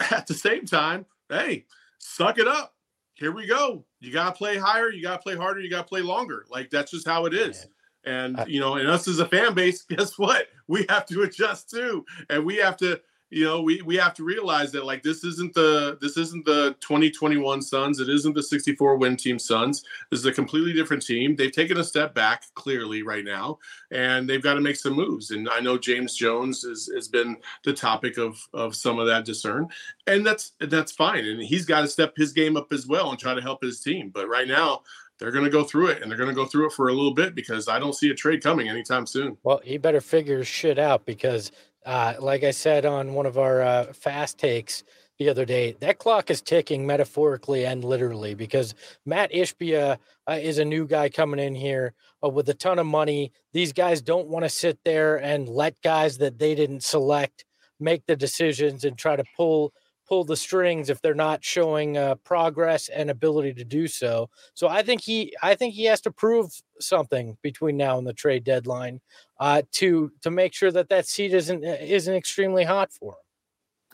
Speaker 4: *laughs* at the same time, hey, suck it up. Here we go. You got to play higher. You got to play harder. You got to play longer. Like that's just how it is. And you know, and us as a fan base, *laughs* guess what? We have to adjust too, and we have to you know we we have to realize that like this isn't the this isn't the 2021 Suns. It isn't the 64 win team Suns. This is a completely different team. They've taken a step back clearly right now, and they've got to make some moves. And I know James Jones has, has been the topic of of some of that discern, and that's that's fine. And he's got to step his game up as well and try to help his team. But right now, they're going to go through it and they're going to go through it for a little bit because I don't see a trade coming anytime soon.
Speaker 2: Well, he better figure shit out because uh, like I said on one of our uh, fast takes the other day, that clock is ticking metaphorically and literally because Mat Ishbia uh, is a new guy coming in here uh, with a ton of money. These guys don't want to sit there and let guys that they didn't select make the decisions and try to pull pull the strings if they're not showing uh, progress and ability to do so. So I think he I think he has to prove something between now and the trade deadline uh, to to make sure that that seat isn't uh, isn't extremely hot for him.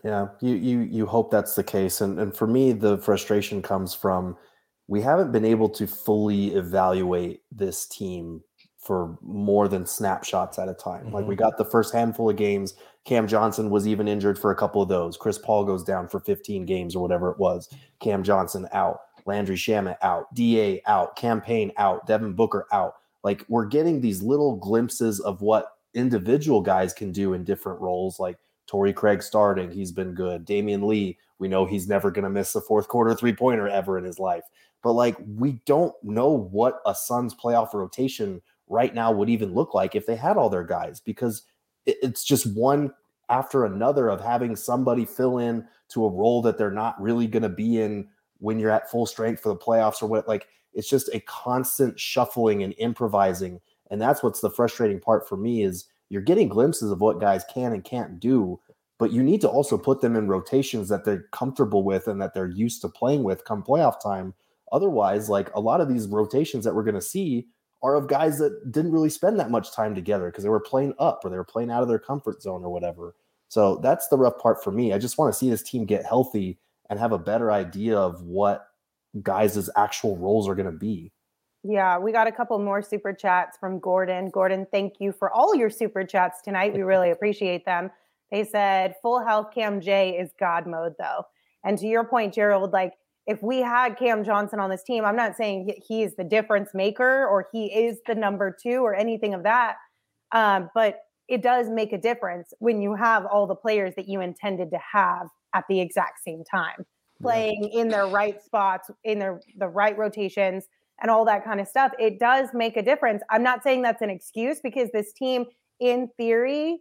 Speaker 3: Yeah, you you you hope that's the case, and and for me the frustration comes from we haven't been able to fully evaluate this team for more than snapshots at a time. Mm-hmm. Like we mm-hmm. got the first handful of games Cam Johnson was even injured for a couple of those. Chris Paul goes down for 15 games or whatever it was. Cam Johnson out. Landry Shamet out. DA out. Cam Payne out. Devin Booker out. Like we're getting these little glimpses of what individual guys can do in different roles. Like Torrey Craig starting, he's been good. Damion Lee, we know he's never going to miss a fourth quarter three pointer ever in his life. But like we don't know what a Suns playoff rotation right now would even look like if they had all their guys because it's just one after another of having somebody fill in to a role that they're not really going to be in when you're at full strength for the playoffs or what like it's just a constant shuffling and improvising and that's what's the frustrating part for me is you're getting glimpses of what guys can and can't do but you need to also put them in rotations that they're comfortable with and that they're used to playing with come playoff time. Otherwise like a lot of these rotations that we're going to see are of guys that didn't really spend that much time together because they were playing up or they were playing out of their comfort zone or whatever. So that's the rough part for me. I just want to see this team get healthy and have a better idea of what guys' actual roles are going to be.
Speaker 1: Yeah, we got a couple more super chats from Gordon. Gordon, thank you for all your super chats tonight. We really *laughs* appreciate them. They said full health Cam J is God mode though. And to your point, Gerald, like if we had Cam Johnson on this team, I'm not saying he is the difference maker or he is the number two or anything of that. Um, but it does make a difference when you have all the players that you intended to have at the exact same time, playing in their right spots, in their the right rotations, and all that kind of stuff. It does make a difference. I'm not saying that's an excuse because this team, in theory,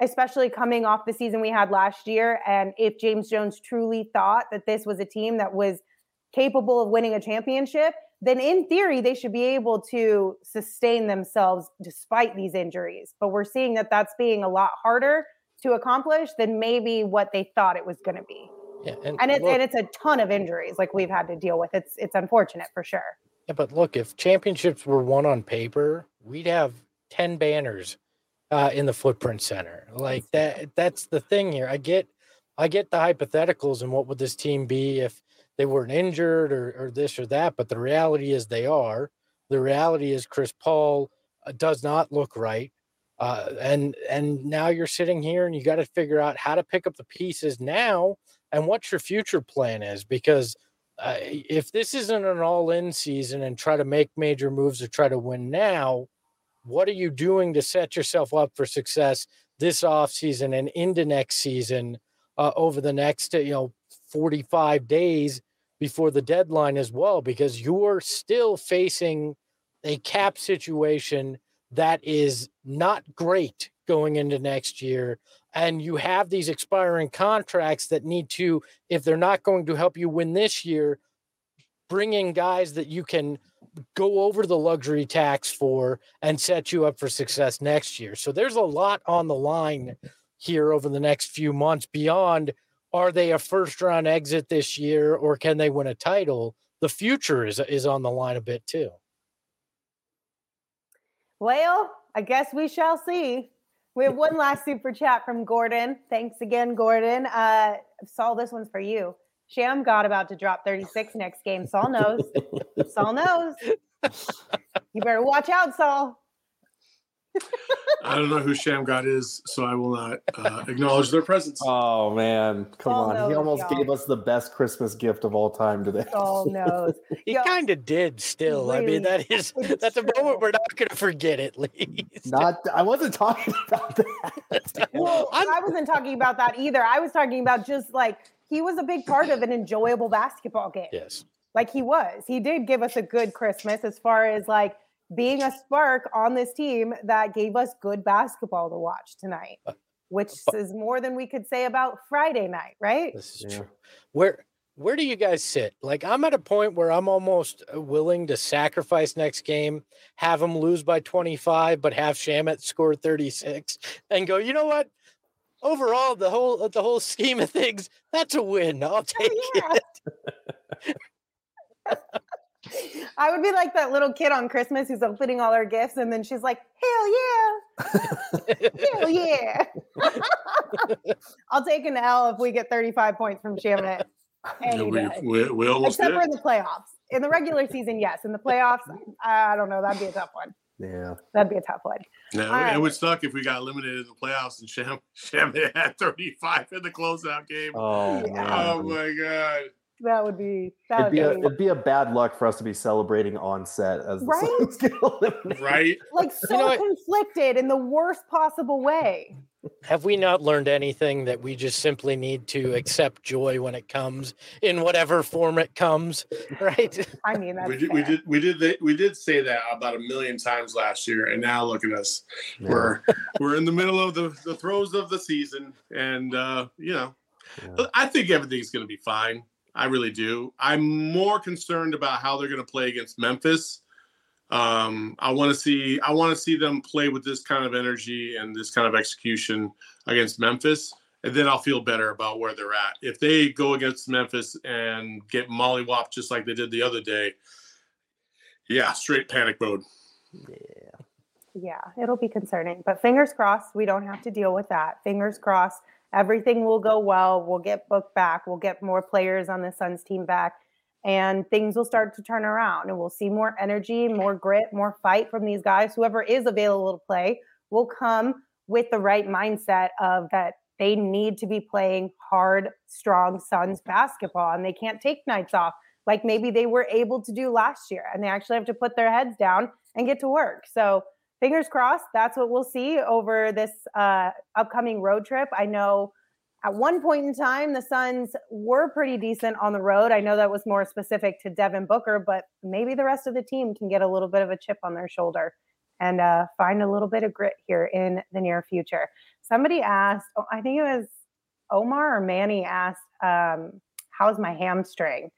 Speaker 1: especially coming off the season we had last year. And if James Jones truly thought that this was a team that was capable of winning a championship, then in theory, they should be able to sustain themselves despite these injuries. But we're seeing that that's being a lot harder to accomplish than maybe what they thought it was going to be. Yeah, and, and it's look, and it's a ton of injuries like we've had to deal with. It's it's unfortunate for sure.
Speaker 2: Yeah, but look, if championships were won on paper, we'd have ten banners uh, in the footprint center. Like that that's the thing here. I get I get the hypotheticals and what would this team be if they weren't injured or, or this or that, but the reality is they are. The reality is Chris Paul uh, does not look right. Uh, and and now you're sitting here and you got to figure out how to pick up the pieces now and what your future plan is because uh, if this isn't an all-in season and try to make major moves or try to win now what are you doing to set yourself up for success this offseason and into next season uh, over the next you know 45 days before the deadline as well because you're still facing a cap situation that is not great going into next year. And you have these expiring contracts that need to if they're not going to help you win this year bring in guys that you can go over the luxury tax for and set you up for success next year. So there's a lot on the line here over the next few months beyond are they a first round exit this year or can they win a title the future is is on the line a bit too
Speaker 1: well i guess we shall see we have one last super chat from Gordon. Thanks again, Gordon. Uh, Saul, this one's for you. Shammgod about to drop 36 next game. Saul knows. Saul knows. You better watch out, Saul.
Speaker 4: I don't know who Shammgod is, so I will not uh, acknowledge their presence.
Speaker 3: Oh man, come
Speaker 1: Saul
Speaker 3: on! he almost
Speaker 1: y'all.
Speaker 3: gave us the best Christmas gift of all time today.
Speaker 1: Saul *laughs* knows.
Speaker 2: he kind of did still i mean that is
Speaker 1: it's
Speaker 2: that's a moment we're not going to forget at least
Speaker 3: Not, I wasn't talking *laughs* about that.
Speaker 1: Well,
Speaker 2: I'm-
Speaker 1: I wasn't talking about that either. I was talking about just like he was a big part of an enjoyable basketball game.
Speaker 2: yes
Speaker 1: Like he was. He did give us a good Christmas as far as like being a spark on this team that gave us good basketball to watch tonight, *laughs* which is more than we could say about Friday night, right?
Speaker 2: This is
Speaker 3: Yeah.
Speaker 2: true. Where where do you guys sit? Like I'm at a point where I'm almost uh, willing to sacrifice next game, have them lose by 25, but have Shamet score 36, and go. You know what? Overall, the whole the whole scheme of things, that's a win. I'll take
Speaker 1: yeah.
Speaker 2: it. *laughs* *laughs* *laughs*
Speaker 1: I would be like that little kid on Christmas who's opening all her gifts, and then she's like, "Hell yeah, *laughs* hell yeah!" *laughs* I'll take an L if we get 35 points from Shamet. Any
Speaker 4: we,
Speaker 1: day.
Speaker 4: we, we almost
Speaker 1: Except
Speaker 4: did.
Speaker 1: for in the playoffs. In the regular season, yes. In the playoffs, I don't know. That'd be a tough one.
Speaker 3: Yeah.
Speaker 1: That'd be a tough one.
Speaker 4: No,
Speaker 1: All right.
Speaker 4: it would suck if we got eliminated in the playoffs and Sham Sham had 35 in the closeout game.
Speaker 3: Oh
Speaker 1: Yeah.
Speaker 4: Oh my god.
Speaker 1: That would be that
Speaker 3: It'd
Speaker 1: would
Speaker 3: be,
Speaker 1: be,
Speaker 3: a, it'd be a bad luck for us to be celebrating on set as the
Speaker 1: Right?
Speaker 3: Suns *laughs* get eliminated.
Speaker 4: Right?
Speaker 1: like so
Speaker 2: know
Speaker 1: conflicted in the worst possible way.
Speaker 2: Have we not learned anything that we just simply need to accept joy when it comes in whatever form it comes, *laughs* right?
Speaker 1: I mean, that's
Speaker 4: We did, we did we did the, we did say that about a million times last year, and now look at us.
Speaker 3: Yeah.
Speaker 4: We're *laughs* we're in the middle of the, the throes of the season, and uh, you know,
Speaker 3: Yeah.
Speaker 4: I think everything's going to be fine. I really do. I'm more concerned about how they're going to play against Memphis. Um, I want to see I want to see them play with this kind of energy and this kind of execution against Memphis, and then I'll feel better about where they're at. If they go against Memphis and get mollywopped just like they did the other day, yeah, straight panic mode.
Speaker 3: Yeah.
Speaker 1: Yeah, it'll be concerning, but fingers crossed we don't have to deal with that. Fingers crossed everything will go well. We'll get booked back. We'll get more players on the Suns team back, and things will start to turn around. And we'll see more energy, more grit, more fight from these guys. Whoever is available to play will come with the right mindset of that they need to be playing hard, strong Suns basketball, and they can't take nights off like maybe they were able to do last year. And they actually have to put their heads down and get to work. So fingers crossed that's what we'll see over this uh, upcoming road trip. I know at one point in time the suns were pretty decent on the road. I know that was more specific to devin booker but maybe the rest of the team can get a little bit of a chip on their shoulder and uh, find a little bit of grit here in the near future. Somebody asked oh, i think it was omar or manny asked um, how's my hamstring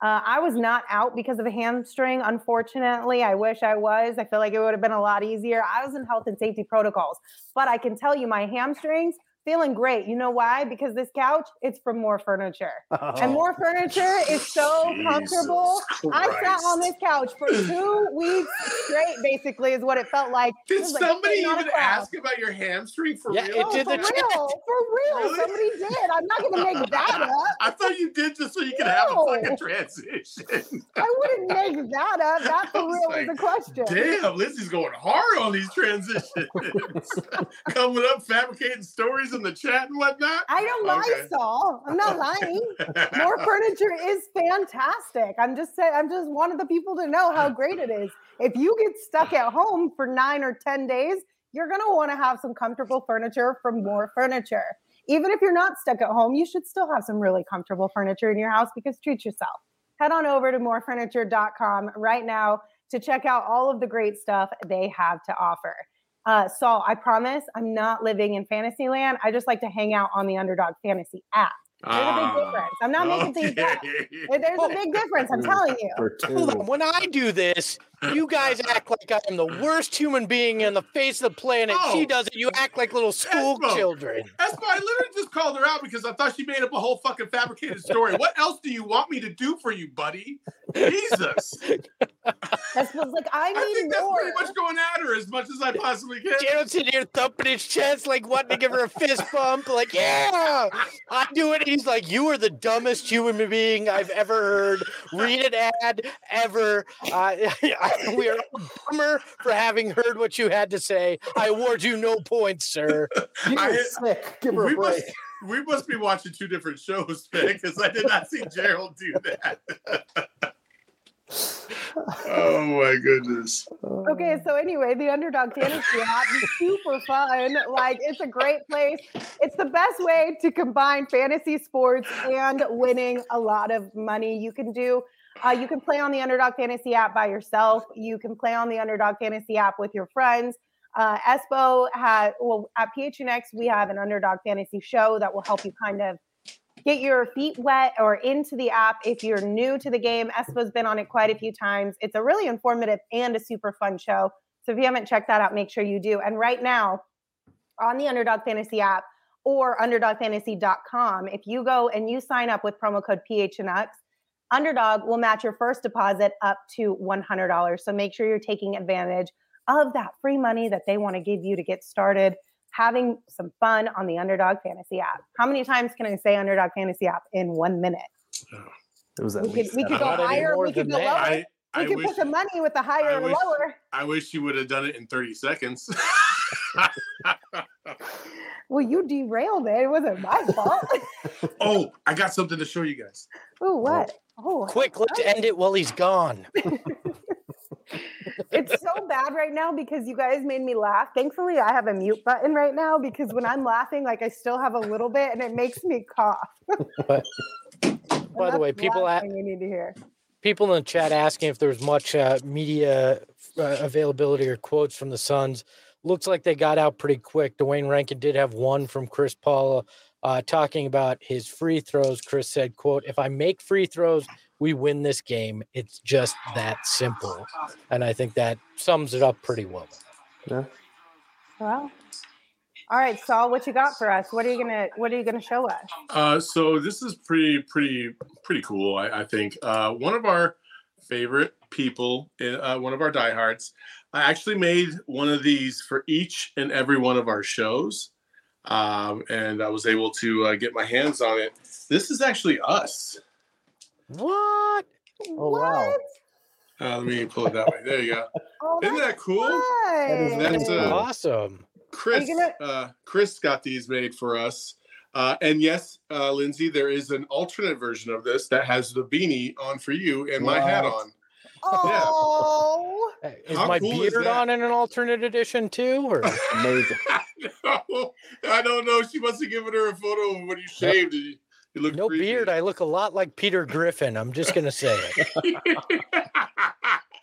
Speaker 1: uh, I was not out because of a hamstring, unfortunately. I wish I was. I feel like it would have been a lot easier. I was in health and safety protocols, but I can tell you my hamstrings feeling great. You know why? Because this couch, it's from Mor Furniture. *laughs* And oh, Mor Furniture is so comfortable. I sat on this couch for *clears throat* two weeks straight, basically, is what it felt like.
Speaker 4: Did
Speaker 1: was like
Speaker 4: somebody
Speaker 1: sitting on a
Speaker 4: even ask about your hamstring for
Speaker 2: Yeah,
Speaker 4: real?
Speaker 2: it
Speaker 1: No,
Speaker 2: did
Speaker 1: for
Speaker 2: the
Speaker 1: real,
Speaker 2: chat.
Speaker 1: for real.
Speaker 4: Really?
Speaker 1: Somebody did. I'm not going to make that *laughs* up.
Speaker 4: I thought you did just so you could have a fucking transition.
Speaker 1: I wouldn't make that up. *laughs* That for real
Speaker 4: like,
Speaker 1: was the question.
Speaker 4: Damn, Lindsay's going hard on these transitions. Coming up, fabricating stories in the chat and whatnot.
Speaker 1: I don't lie,
Speaker 4: Okay.
Speaker 1: Saul. I'm not *laughs* lying. Mor furniture is fantastic. I'm just saying, I'm just wanted the people to know how great it is. If you get stuck at home for nine or 10 days, you're going to want to have some comfortable furniture from more furniture. Even if you're not stuck at home, you should still have some really comfortable furniture in your house because treat yourself. Head on over to morfurniture.com right now to check out all of the great stuff they have to offer. Uh, Saul, I promise I'm not living in fantasy land. I just like to hang out on the Underdog Fantasy app. Ah. There's a big difference. I'm not making things up. There's a big difference. I'm telling you. *laughs*
Speaker 2: Hold on. When I do this, you guys act like I am the worst human being on the face of the planet. She
Speaker 4: Oh.
Speaker 2: does it. You act like little school
Speaker 4: Espo.
Speaker 2: children.
Speaker 4: That's why I literally just called her out because I thought she made up a whole fucking fabricated story. What else do you want me to do for you, buddy? Jesus.
Speaker 1: That's what's like. I need
Speaker 4: I
Speaker 1: need
Speaker 4: think that's
Speaker 1: more.
Speaker 4: pretty much going at her as much as I possibly can.
Speaker 2: Jared's sitting here thumping his chest, like wanting to give her a fist bump, like, yeah, I do it. And he's like, You are the dumbest human being I've ever heard. Read an ad ever. Uh, *laughs* we are a dumber for having heard what you had to say. I award you no points, sir.
Speaker 3: She
Speaker 4: I-
Speaker 3: sick. Give her
Speaker 4: we
Speaker 3: a break.
Speaker 4: must, we must be watching two different shows, man, because I did not see Gerald do that. *laughs* oh my goodness.
Speaker 1: Okay, so anyway, the Underdog Fantasy app is super fun. Like, it's a great place. It's the best way to combine fantasy sports and winning a lot of money. You can do, uh, you can play on the Underdog Fantasy app by yourself. You can play on the Underdog Fantasy app with your friends. Uh, Espo had, well, at PHNX, we have an Underdog Fantasy show that will help you kind of get your feet wet or into the app if you're new to the game. Espo's been on it quite a few times. It's a really informative and a super fun show. So if you haven't checked that out, make sure you do. And right now, on the Underdog Fantasy app or underdogfantasy.com, if you go and you sign up with promo code PHNX, Underdog will match your first deposit up to $100. So make sure you're taking advantage of that free money that they want to give you to get started having some fun on the Underdog Fantasy app. How many times can I say Underdog Fantasy app in one minute?
Speaker 3: It was at
Speaker 1: We could we could go higher, we could go
Speaker 2: that.
Speaker 1: lower.
Speaker 4: I,
Speaker 1: we
Speaker 4: I
Speaker 1: could
Speaker 4: wish,
Speaker 1: put the money with the higher
Speaker 4: I
Speaker 1: or the lower.
Speaker 4: I wish you would have done it in 30 seconds. *laughs*
Speaker 1: Well, you derailed it. It wasn't my fault. *laughs*
Speaker 4: oh, I got something to show you guys.
Speaker 1: Oh, what? Oh,
Speaker 2: Quick, let's oh. end it while he's gone. *laughs*
Speaker 1: it's so bad right now because you guys made me laugh. Thankfully, I have a mute button right now because when I'm laughing, like I still have a little bit and it makes me cough. *laughs*
Speaker 2: But- By the way, people
Speaker 1: last
Speaker 2: at-
Speaker 1: you need to hear.
Speaker 2: people in the chat asking if there's much uh, media uh, availability or quotes from the Suns. Looks like they got out pretty quick. Duane Rankin did have one from Chris Paula uh, talking about his free throws. Chris said, "quote If I make free throws, we win this game. It's just that simple." And I think that sums it up pretty well.
Speaker 3: Yeah.
Speaker 1: Well, all right, Saul, what you got for us? What are you gonna What are you gonna show us?
Speaker 4: Uh, so this is pretty, pretty, pretty cool. I, I think uh, one of our favorite people, uh, one of our diehards, I actually made one of these for each and every one of our shows, um, and I was able to uh, get my hands on it. This is actually us.
Speaker 2: What?
Speaker 3: Oh, wow.
Speaker 4: Uh, let me pull it that way. There you go. *laughs*
Speaker 1: Oh,
Speaker 4: Isn't that cool?
Speaker 3: is
Speaker 1: fun.
Speaker 4: That's, uh,
Speaker 2: Awesome.
Speaker 4: Chris,
Speaker 1: gonna-
Speaker 4: uh, Chris got these made for us. Uh, and yes, uh, Lindsay, there is an alternate version of this that has the beanie on for you and my hat on.
Speaker 1: Oh,
Speaker 2: Hey, Is
Speaker 4: How
Speaker 2: my
Speaker 4: cool
Speaker 2: beard
Speaker 4: that?
Speaker 2: on in an alternate edition too? Or
Speaker 3: Amazing.
Speaker 4: No, *laughs* I don't know. She must have given her a photo of when you shaved. and You, you look
Speaker 2: no
Speaker 4: creepy.
Speaker 2: beard? I look a lot like Peter Griffin. I'm just gonna say it. *laughs*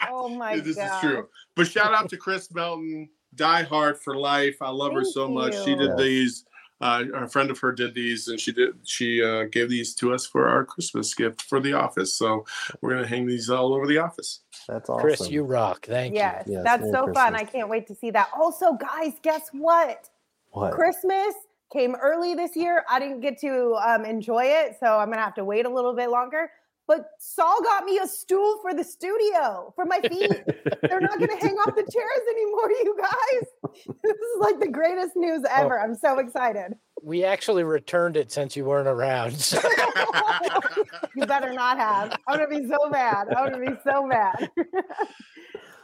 Speaker 1: oh my
Speaker 4: this
Speaker 1: god!
Speaker 4: is true. But shout out to Chris Melton, Die Hard for life. I love her
Speaker 1: Thank
Speaker 4: so much. She did
Speaker 3: Yes.
Speaker 4: these. Uh, a friend of her did these, and she did. She uh, gave these to us for our Christmas gift for the office. So we're gonna hang these all over the office.
Speaker 3: That's awesome.
Speaker 2: Chris, you rock. Thank
Speaker 1: Yes,
Speaker 3: Yes,
Speaker 1: that's
Speaker 3: Merry
Speaker 1: so fun. I can't wait to see that. Also, guys, guess what?
Speaker 3: What?
Speaker 1: Christmas came early this year. I didn't get to um, enjoy it, so I'm gonna have to wait a little bit longer. But Saul got me a stool for the studio for my feet. *laughs* They're not going to hang off the chairs anymore, you guys. *laughs* This is like the greatest news oh. ever. Oh, I'm so excited.
Speaker 2: We actually returned it since you weren't around. So. *laughs*
Speaker 1: you better not have. I'm going to be so mad. I'm going to be so mad.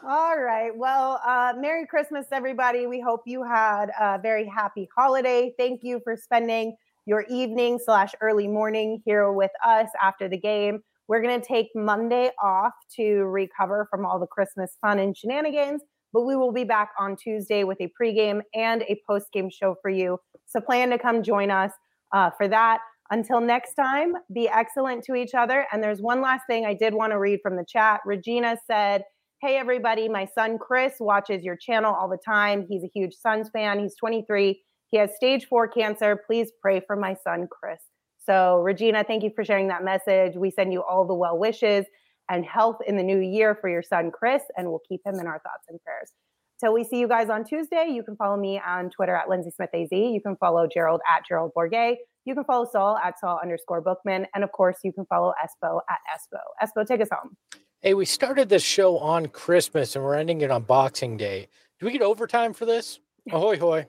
Speaker 1: All right. Well, uh, Merry Christmas, everybody. We hope you had a very happy holiday. Thank you for spending your evening slash early morning here with us after the game. We're going to take Monday off to recover from all the Christmas fun and shenanigans, but we will be back on Tuesday with a pregame and a postgame show for you. So plan to come join us uh, for that. Until next time, be excellent to each other. And there's one last thing I did want to read from the chat. Regina said, Hey, everybody, my son Chris watches your channel all the time. He's a huge Suns fan. He's 23. He has stage four cancer. Please pray for my son, Chris. So, Regina, thank you for sharing that message. We send you all the well wishes and health in the new year for your son, Chris, and we'll keep him in our thoughts and prayers. Till we see you guys on Tuesday, you can follow me on Twitter at Lindsay Smith AZ. You can follow Gerald at Gerald Bourguet. You can follow Saul at Saul underscore Bookman. And of course, you can follow Espo at Espo. Espo, take us home.
Speaker 2: Hey, we started this show on Christmas and we're ending it on Boxing Day. Do we get overtime for this? *laughs* Ahoy, hoy.